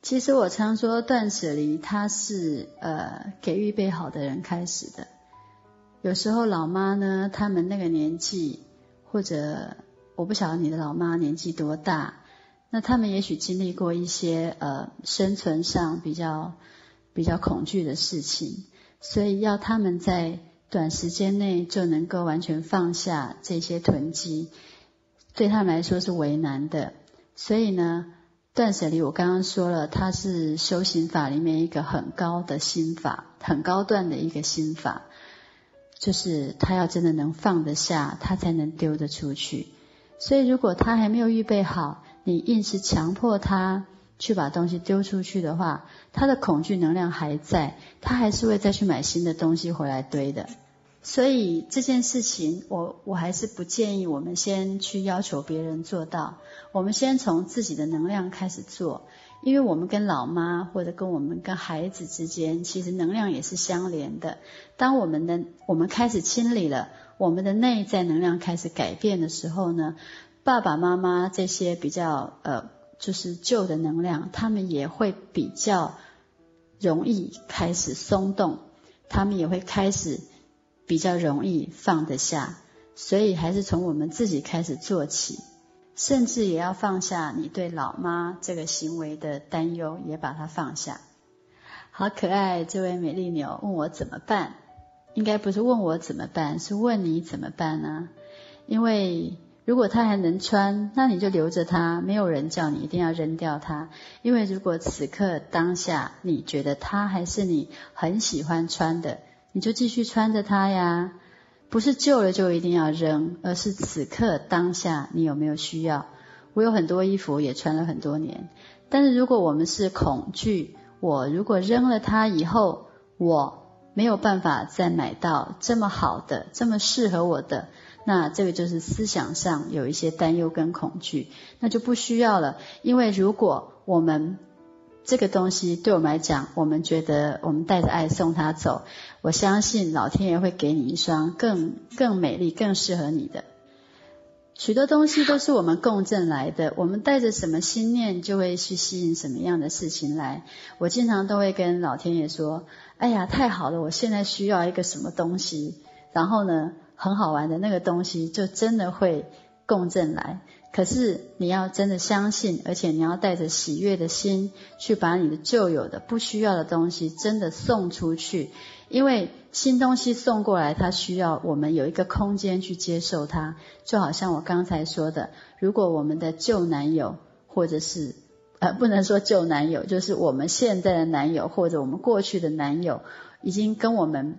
其实我常说断舍离，它是呃给预备好的人开始的。有时候老妈呢，他们那个年纪，或者我不晓得你的老妈年纪多大，那他们也许经历过一些呃生存上比较比较恐惧的事情，所以要他们在短时间内就能够完全放下这些囤积，对他们来说是为难的。所以呢。断舍离，我刚刚说了，它是修行法里面一个很高的心法，很高段的一个心法，就是他要真的能放得下，他才能丢得出去。所以，如果他还没有预备好，你硬是强迫他去把东西丢出去的话，他的恐惧能量还在，他还是会再去买新的东西回来堆的。所以这件事情，我我还是不建议我们先去要求别人做到。我们先从自己的能量开始做，因为我们跟老妈或者跟我们跟孩子之间，其实能量也是相连的。当我们的我们开始清理了，我们的内在能量开始改变的时候呢，爸爸妈妈这些比较呃就是旧的能量，他们也会比较容易开始松动，他们也会开始比较容易放得下。所以还是从我们自己开始做起。甚至也要放下你对老妈这个行为的担忧，也把它放下。好可爱，这位美丽牛问我怎么办？应该不是问我怎么办，是问你怎么办呢？因为如果它还能穿，那你就留着它，没有人叫你一定要扔掉它。因为如果此刻当下你觉得它还是你很喜欢穿的，你就继续穿着它呀。不是旧了就一定要扔，而是此刻当下你有没有需要？我有很多衣服也穿了很多年，但是如果我们是恐惧，我如果扔了它以后，我没有办法再买到这么好的、这么适合我的，那这个就是思想上有一些担忧跟恐惧，那就不需要了。因为如果我们这个东西对我们来讲，我们觉得我们带着爱送他走，我相信老天爷会给你一双更更美丽、更适合你的。许多东西都是我们共振来的，我们带着什么心念，就会去吸引什么样的事情来。我经常都会跟老天爷说：“哎呀，太好了，我现在需要一个什么东西，然后呢，很好玩的那个东西就真的会共振来。”可是你要真的相信，而且你要带着喜悦的心去把你的旧有的不需要的东西真的送出去，因为新东西送过来，它需要我们有一个空间去接受它。就好像我刚才说的，如果我们的旧男友，或者是呃不能说旧男友，就是我们现在的男友或者我们过去的男友，已经跟我们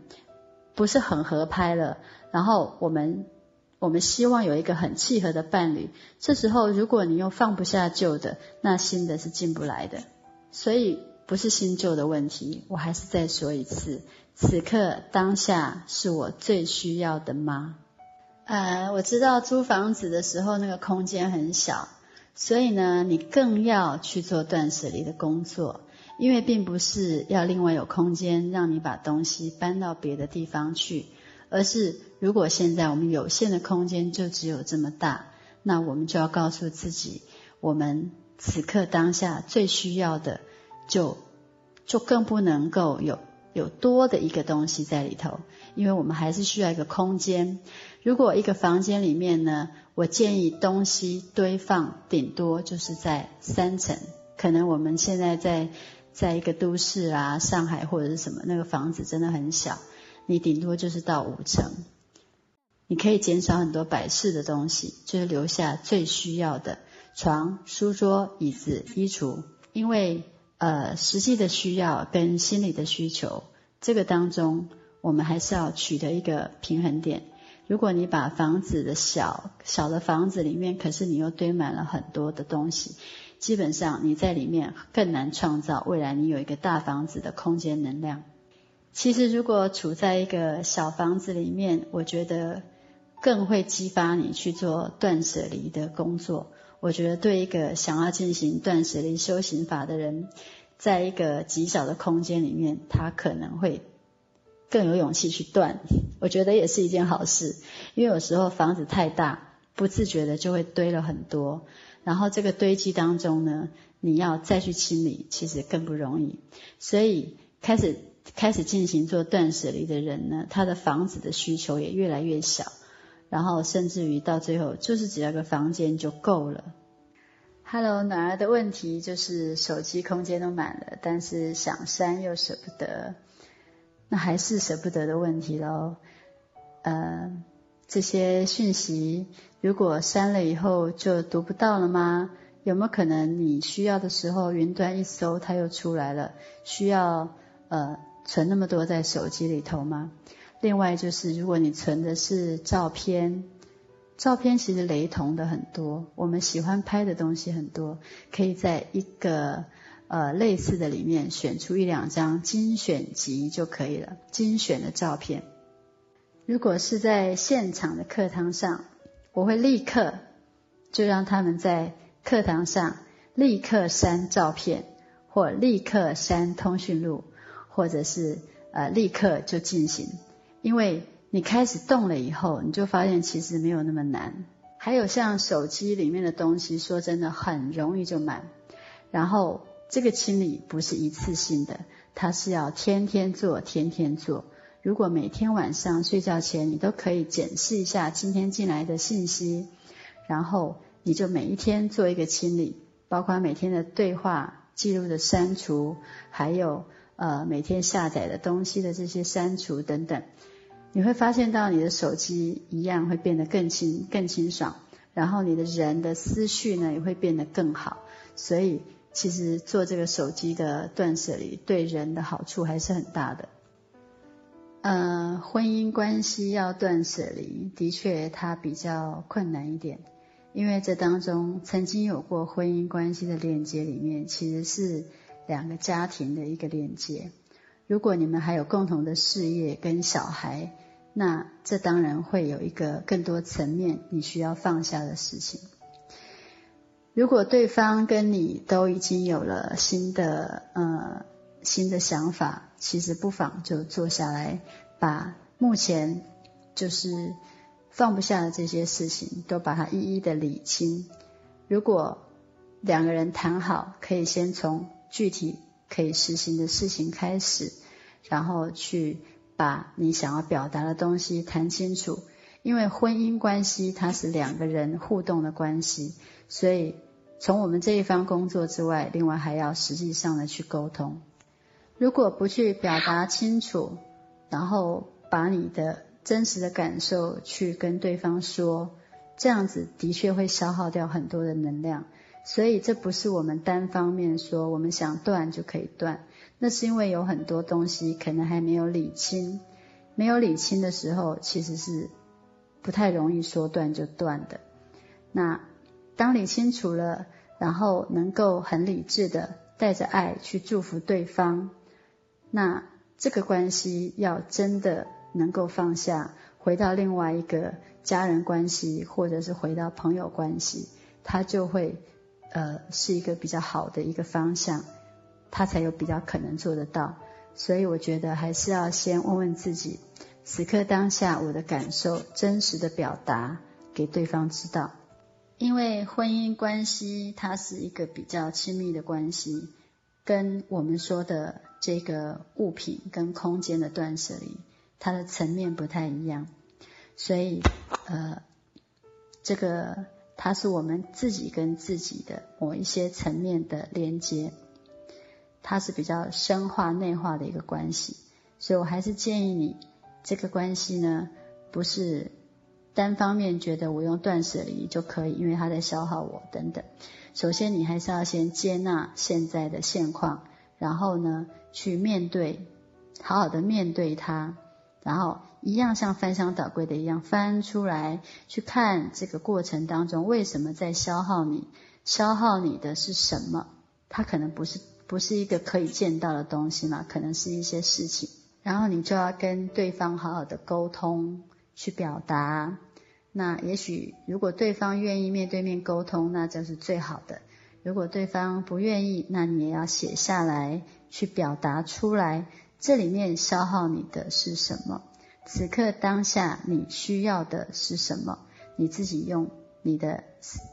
不是很合拍了，然后我们。我们希望有一个很契合的伴侣，这时候如果你又放不下旧的，那新的是进不来的。所以不是新旧的问题，我还是再说一次：此刻当下是我最需要的吗？呃，我知道租房子的时候那个空间很小，所以呢，你更要去做断舍离的工作，因为并不是要另外有空间让你把东西搬到别的地方去。而是，如果现在我们有限的空间就只有这么大，那我们就要告诉自己，我们此刻当下最需要的，就就更不能够有有多的一个东西在里头，因为我们还是需要一个空间。如果一个房间里面呢，我建议东西堆放顶多就是在三层，可能我们现在在在一个都市啊，上海或者是什么，那个房子真的很小。你顶多就是到五层，你可以减少很多摆饰的东西，就是留下最需要的床、书桌、椅子、衣橱。因为呃，实际的需要跟心理的需求，这个当中我们还是要取得一个平衡点。如果你把房子的小小的房子里面，可是你又堆满了很多的东西，基本上你在里面更难创造未来你有一个大房子的空间能量。其实如果处在一个小房子里面，我觉得。更会激发你去做断舍离的工作。我觉得对一个想要进行断舍离修行法的人，在一个极小的空间里面，他可能会更有勇气去断。我觉得也是一件好事，因为有时候房子太大，不自觉的就会堆了很多，然后这个堆积当中呢，你要再去清理，其实更不容易。所以开始开始进行做断舍离的人呢，他的房子的需求也越来越小。然后甚至于到最后，就是只要个房间就够了。Hello，哪儿的问题就是手机空间都满了，但是想删又舍不得，那还是舍不得的问题喽。呃，这些讯息如果删了以后就读不到了吗？有没有可能你需要的时候云端一搜它又出来了？需要呃存那么多在手机里头吗？另外就是，如果你存的是照片，照片其实雷同的很多，我们喜欢拍的东西很多，可以在一个呃类似的里面选出一两张精选集就可以了，精选的照片。如果是在现场的课堂上，我会立刻就让他们在课堂上立刻删照片，或立刻删通讯录，或者是呃立刻就进行。因为你开始动了以后，你就发现其实没有那么难。还有像手机里面的东西，说真的很容易就满。然后这个清理不是一次性的，它是要天天做，天天做。如果每天晚上睡觉前，你都可以检视一下今天进来的信息，然后你就每一天做一个清理，包括每天的对话记录的删除，还有。呃，每天下载的东西的这些删除等等，你会发现到你的手机一样会变得更清、更清爽，然后你的人的思绪呢也会变得更好。所以，其实做这个手机的断舍离对人的好处还是很大的。呃，婚姻关系要断舍离，的确它比较困难一点，因为这当中曾经有过婚姻关系的链接里面，其实是。两个家庭的一个连接，如果你们还有共同的事业跟小孩，那这当然会有一个更多层面你需要放下的事情。如果对方跟你都已经有了新的呃新的想法，其实不妨就坐下来，把目前就是放不下的这些事情都把它一一的理清。如果两个人谈好，可以先从。具体可以实行的事情开始，然后去把你想要表达的东西谈清楚。因为婚姻关系它是两个人互动的关系，所以从我们这一方工作之外，另外还要实际上的去沟通。如果不去表达清楚，然后把你的真实的感受去跟对方说，这样子的确会消耗掉很多的能量。所以这不是我们单方面说我们想断就可以断，那是因为有很多东西可能还没有理清，没有理清的时候，其实是不太容易说断就断的。那当理清楚了，然后能够很理智的带着爱去祝福对方，那这个关系要真的能够放下，回到另外一个家人关系，或者是回到朋友关系，他就会。呃，是一个比较好的一个方向，他才有比较可能做得到。所以我觉得还是要先问问自己，此刻当下我的感受真实的表达给对方知道。因为婚姻关系它是一个比较亲密的关系，跟我们说的这个物品跟空间的断舍离，它的层面不太一样。所以呃，这个。它是我们自己跟自己的某一些层面的连接，它是比较深化内化的一个关系，所以我还是建议你，这个关系呢，不是单方面觉得我用断舍离就可以，因为它在消耗我等等。首先，你还是要先接纳现在的现况，然后呢，去面对，好好的面对它，然后一样像翻箱倒柜的一样翻出来，去看这个过程当中为什么在消耗你，消耗你的是什么？它可能不是不是一个可以见到的东西嘛，可能是一些事情，然后你就要跟对方好好的沟通，去表达。那也许如果对方愿意面对面沟通，那就是最好的。如果对方不愿意，那你也要写下来，去表达出来。这里面消耗你的是什么？此刻当下你需要的是什么？你自己用你的，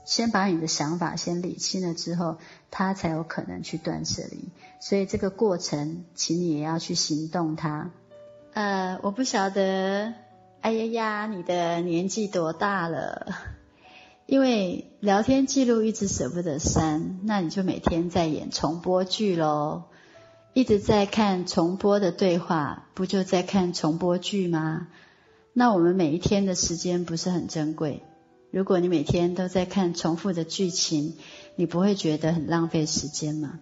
先把你的想法先理清了之后，他才有可能去断舍离。所以这个过程，请你也要去行动它。呃，我不晓得。哎呀呀，你的年纪多大了？因为聊天记录一直舍不得删，那你就每天在演重播剧喽，一直在看重播的对话，不就在看重播剧吗？那我们每一天的时间不是很珍贵？如果你每天都在看重复的剧情，你不会觉得很浪费时间吗？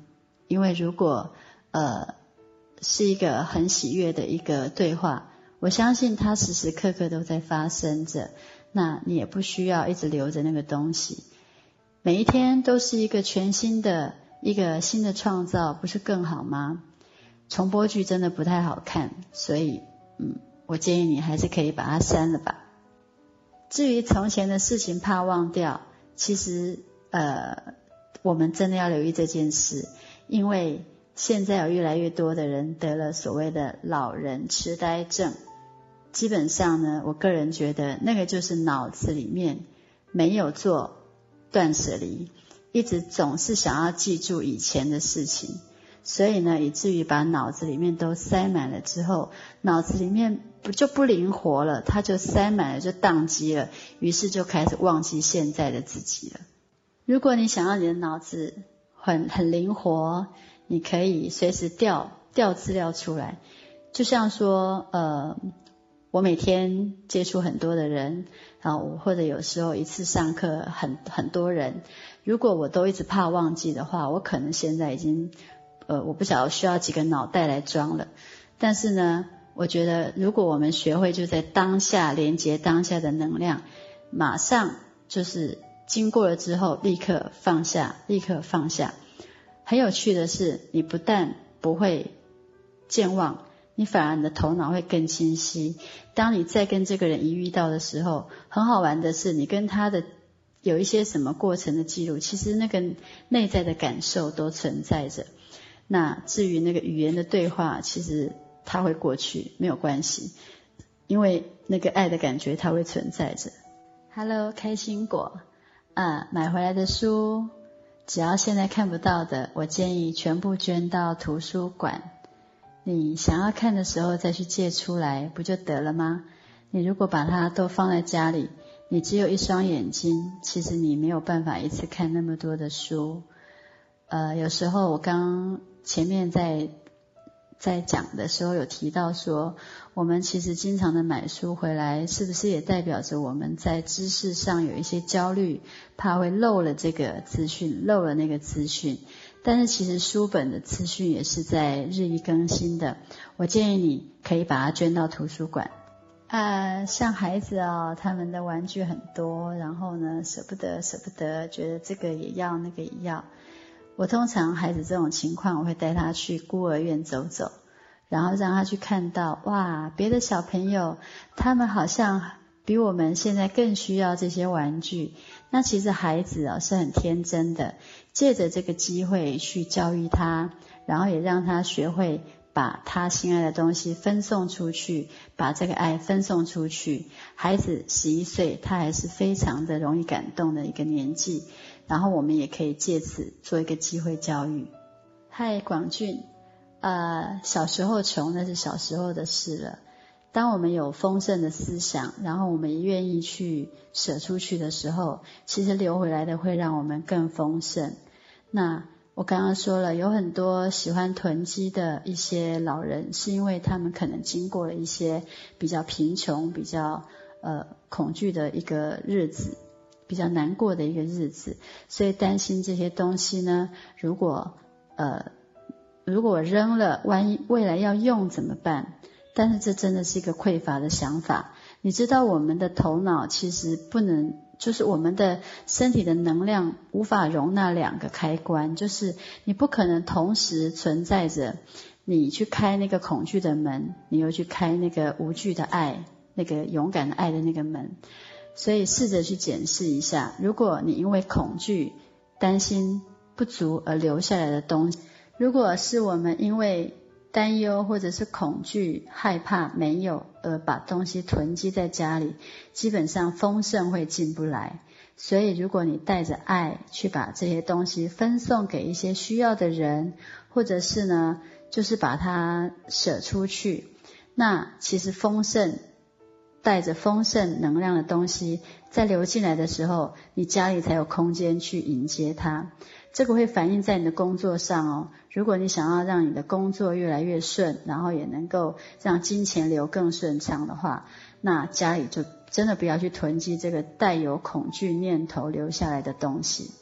因为如果呃是一个很喜悦的一个对话。我相信它时时刻刻都在发生着，那你也不需要一直留着那个东西。每一天都是一个全新的一个新的创造，不是更好吗？重播剧真的不太好看，所以嗯，我建议你还是可以把它删了吧。至于从前的事情怕忘掉，其实呃，我们真的要留意这件事，因为现在有越来越多的人得了所谓的老人痴呆症。基本上呢，我个人觉得那个就是脑子里面没有做断舍离，一直总是想要记住以前的事情，所以呢，以至于把脑子里面都塞满了之后，脑子里面不就不灵活了，它就塞满了，就宕机了，于是就开始忘记现在的自己了。如果你想要你的脑子很很灵活，你可以随时调调资料出来，就像说呃。我每天接触很多的人，啊，或者有时候一次上课很很多人，如果我都一直怕忘记的话，我可能现在已经，呃，我不晓得需要几个脑袋来装了。但是呢，我觉得如果我们学会就在当下连接当下的能量，马上就是经过了之后立刻放下，立刻放下。很有趣的是，你不但不会健忘。你反而你的头脑会更清晰。当你再跟这个人一遇到的时候，很好玩的是，你跟他的有一些什么过程的记录，其实那个内在的感受都存在着。那至于那个语言的对话，其实它会过去，没有关系，因为那个爱的感觉它会存在着。Hello，开心果啊，买回来的书，只要现在看不到的，我建议全部捐到图书馆。你想要看的时候再去借出来，不就得了吗？你如果把它都放在家里，你只有一双眼睛，其实你没有办法一次看那么多的书。呃，有时候我刚前面在在讲的时候有提到说，我们其实经常的买书回来，是不是也代表着我们在知识上有一些焦虑，怕会漏了这个资讯，漏了那个资讯。但是其实书本的资讯也是在日益更新的，我建议你可以把它捐到图书馆。啊，像孩子啊，他们的玩具很多，然后呢舍不得舍不得，觉得这个也要那个也要。我通常孩子这种情况，我会带他去孤儿院走走，然后让他去看到哇，别的小朋友他们好像比我们现在更需要这些玩具。那其实孩子啊是很天真的。借着这个机会去教育他，然后也让他学会把他心爱的东西分送出去，把这个爱分送出去。孩子十一岁，他还是非常的容易感动的一个年纪。然后我们也可以借此做一个机会教育。嗨，广俊，呃，小时候穷那是小时候的事了。当我们有丰盛的思想，然后我们愿意去舍出去的时候，其实留回来的会让我们更丰盛。那我刚刚说了，有很多喜欢囤积的一些老人，是因为他们可能经过了一些比较贫穷、比较呃恐惧的一个日子，比较难过的一个日子，所以担心这些东西呢，如果呃如果扔了，万一未来要用怎么办？但是这真的是一个匮乏的想法。你知道我们的头脑其实不能，就是我们的身体的能量无法容纳两个开关，就是你不可能同时存在着，你去开那个恐惧的门，你又去开那个无惧的爱、那个勇敢的爱的那个门。所以试着去检视一下，如果你因为恐惧、担心不足而留下来的东西，如果是我们因为担忧或者是恐惧、害怕没有，而把东西囤积在家里，基本上丰盛会进不来。所以，如果你带着爱去把这些东西分送给一些需要的人，或者是呢，就是把它舍出去，那其实丰盛带着丰盛能量的东西在流进来的时候，你家里才有空间去迎接它。这个会反映在你的工作上哦。如果你想要让你的工作越来越顺，然后也能够让金钱流更顺畅的话，那家里就真的不要去囤积这个带有恐惧念头留下来的东西。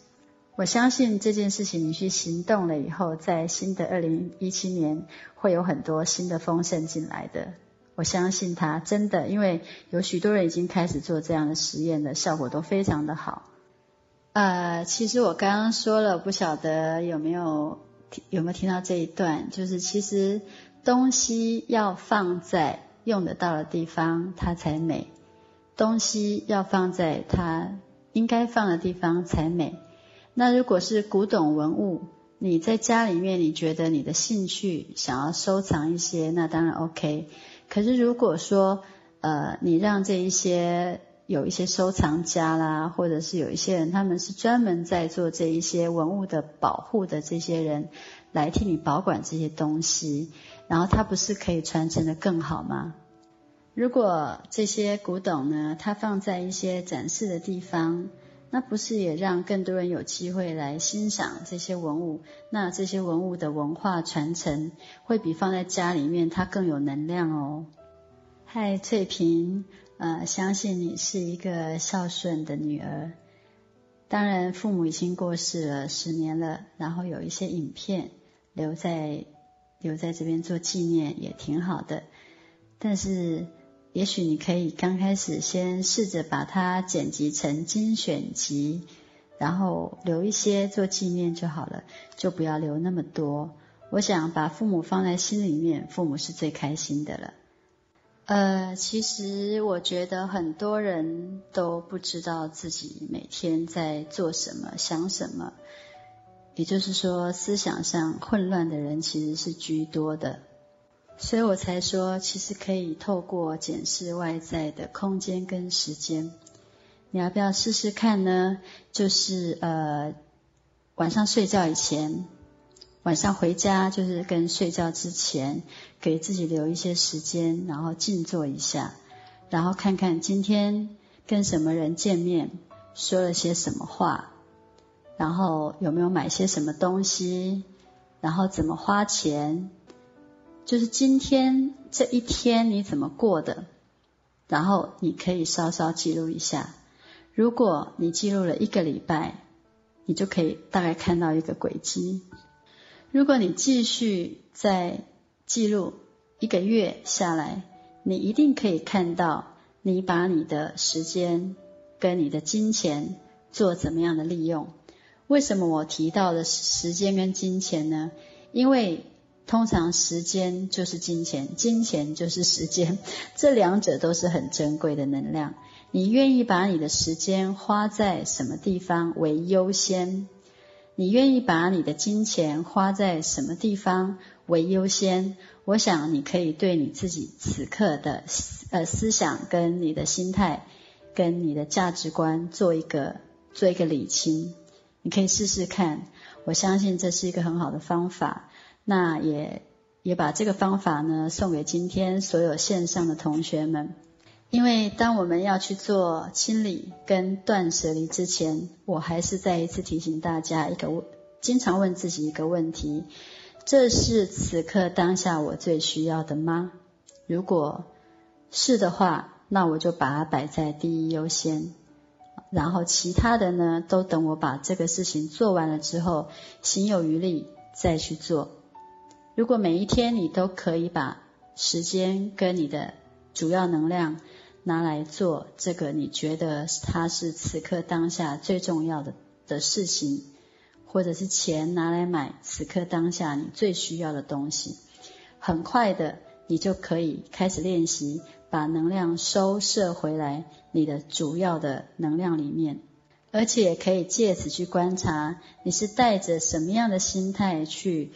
我相信这件事情你去行动了以后，在新的二零一七年会有很多新的丰盛进来的。我相信它真的，因为有许多人已经开始做这样的实验了效果都非常的好。呃，其实我刚刚说了，不晓得有没有有没有听到这一段，就是其实东西要放在用得到的地方，它才美；东西要放在它应该放的地方才美。那如果是古董文物，你在家里面，你觉得你的兴趣想要收藏一些，那当然 OK。可是如果说呃，你让这一些有一些收藏家啦，或者是有一些人，他们是专门在做这一些文物的保护的这些人，来替你保管这些东西，然后它不是可以传承的更好吗？如果这些古董呢，它放在一些展示的地方，那不是也让更多人有机会来欣赏这些文物？那这些文物的文化传承，会比放在家里面它更有能量哦。嗨，翠萍。呃，相信你是一个孝顺的女儿。当然，父母已经过世了十年了，然后有一些影片留在留在这边做纪念，也挺好的。但是，也许你可以刚开始先试着把它剪辑成精选集，然后留一些做纪念就好了，就不要留那么多。我想把父母放在心里面，父母是最开心的了。呃，其实我觉得很多人都不知道自己每天在做什么、想什么，也就是说，思想上混乱的人其实是居多的。所以我才说，其实可以透过检视外在的空间跟时间，你要不要试试看呢？就是呃，晚上睡觉以前。晚上回家就是跟睡觉之前，给自己留一些时间，然后静坐一下，然后看看今天跟什么人见面，说了些什么话，然后有没有买些什么东西，然后怎么花钱，就是今天这一天你怎么过的，然后你可以稍稍记录一下。如果你记录了一个礼拜，你就可以大概看到一个轨迹。如果你继续在记录一个月下来，你一定可以看到你把你的时间跟你的金钱做怎么样的利用。为什么我提到的时间跟金钱呢？因为通常时间就是金钱，金钱就是时间，这两者都是很珍贵的能量。你愿意把你的时间花在什么地方为优先？你愿意把你的金钱花在什么地方为优先？我想你可以对你自己此刻的呃思想跟你的心态跟你的价值观做一个做一个理清。你可以试试看，我相信这是一个很好的方法。那也也把这个方法呢送给今天所有线上的同学们。因为当我们要去做清理跟断舍离之前，我还是再一次提醒大家一个问，经常问自己一个问题：这是此刻当下我最需要的吗？如果是的话，那我就把它摆在第一优先，然后其他的呢，都等我把这个事情做完了之后，心有余力再去做。如果每一天你都可以把时间跟你的主要能量拿来做这个，你觉得它是此刻当下最重要的的事情，或者是钱拿来买此刻当下你最需要的东西，很快的你就可以开始练习。把能量收摄回来，你的主要的能量里面，而且也可以借此去观察，你是带着什么样的心态去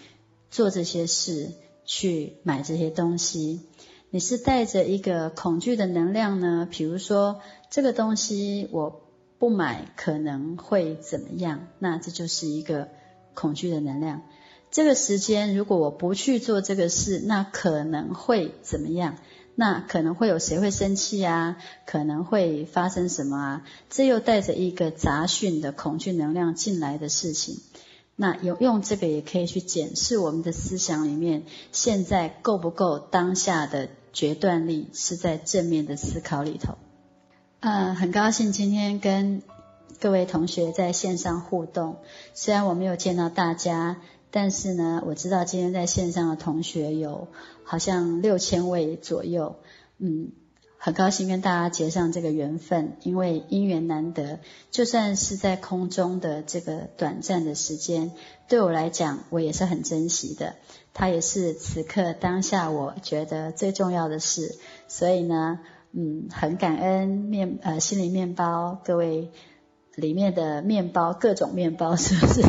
做这些事，去买这些东西。你是带着一个恐惧的能量呢？比如说，这个东西我不买可能会怎么样？那这就是一个恐惧的能量。这个时间如果我不去做这个事，那可能会怎么样？那可能会有谁会生气啊？可能会发生什么啊？这又带着一个杂讯的恐惧能量进来的事情。那有用这个也可以去检视我们的思想里面，现在够不够当下的决断力是在正面的思考里头。嗯，很高兴今天跟各位同学在线上互动，虽然我没有见到大家。但是呢，我知道今天在线上的同学有好像六千位左右，嗯，很高兴跟大家结上这个缘分，因为因缘难得，就算是在空中的这个短暂的时间，对我来讲，我也是很珍惜的。它也是此刻当下我觉得最重要的事，所以呢，嗯，很感恩面呃心灵面包各位。里面的面包，各种面包 是不是？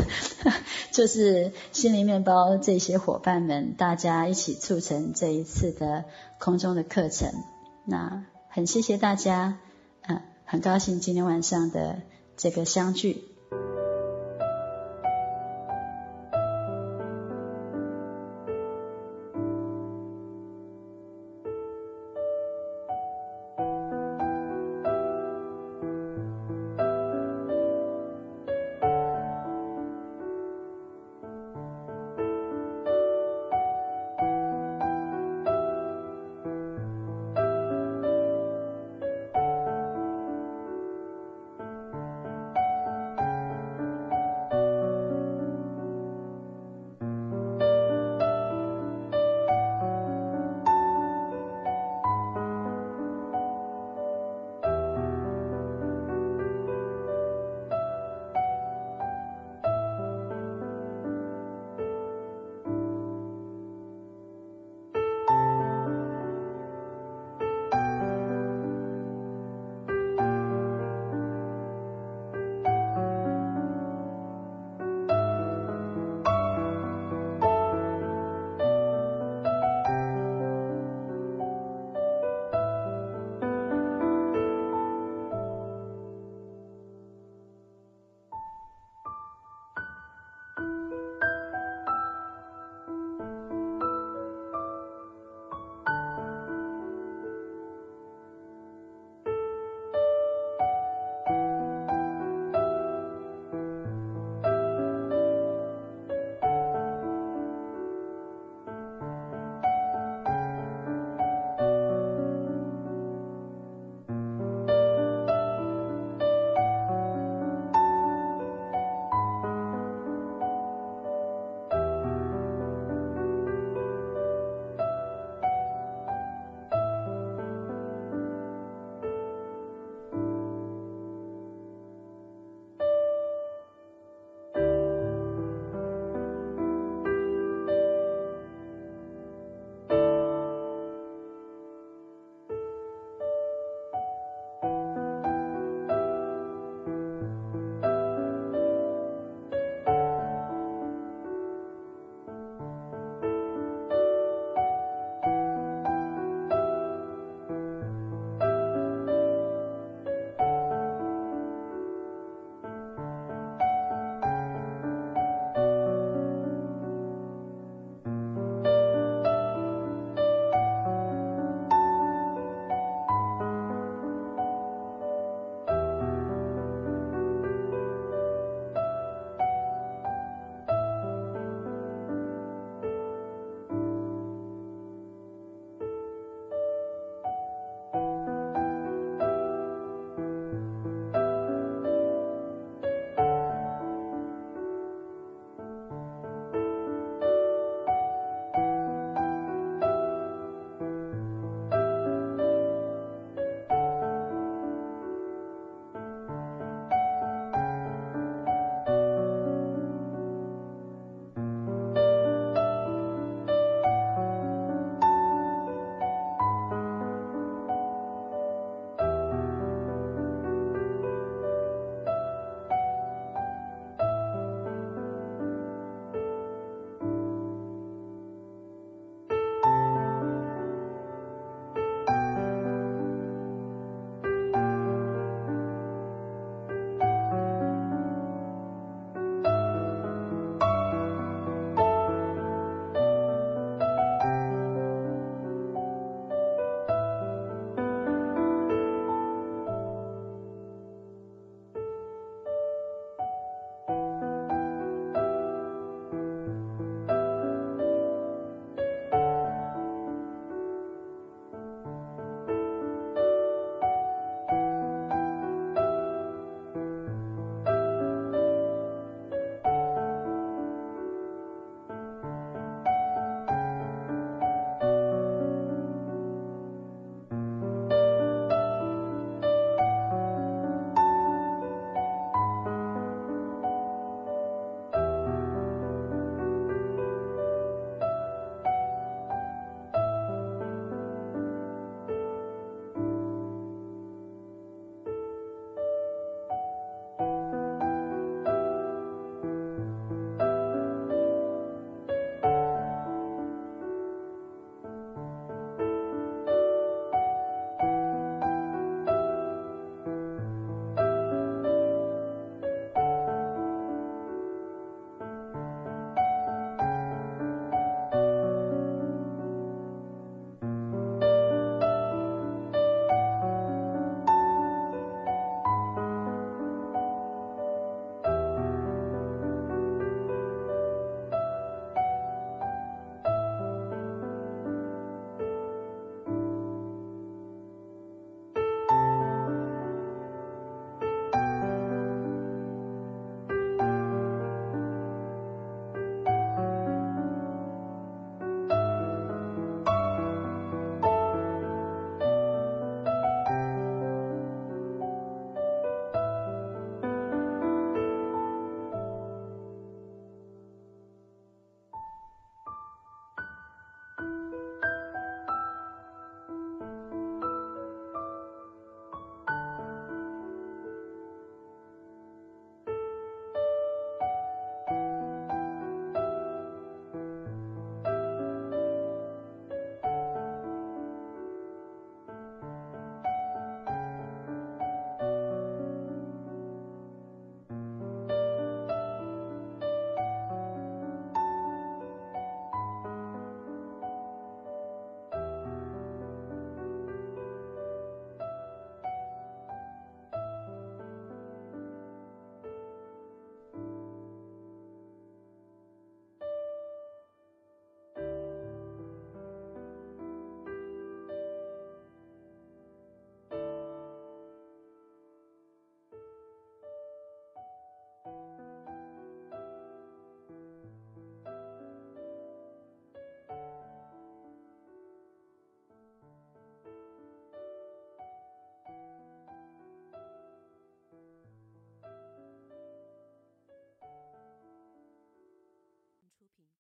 就是心灵面包这些伙伴们，大家一起促成这一次的空中的课程。那很谢谢大家，嗯，很高兴今天晚上的这个相聚。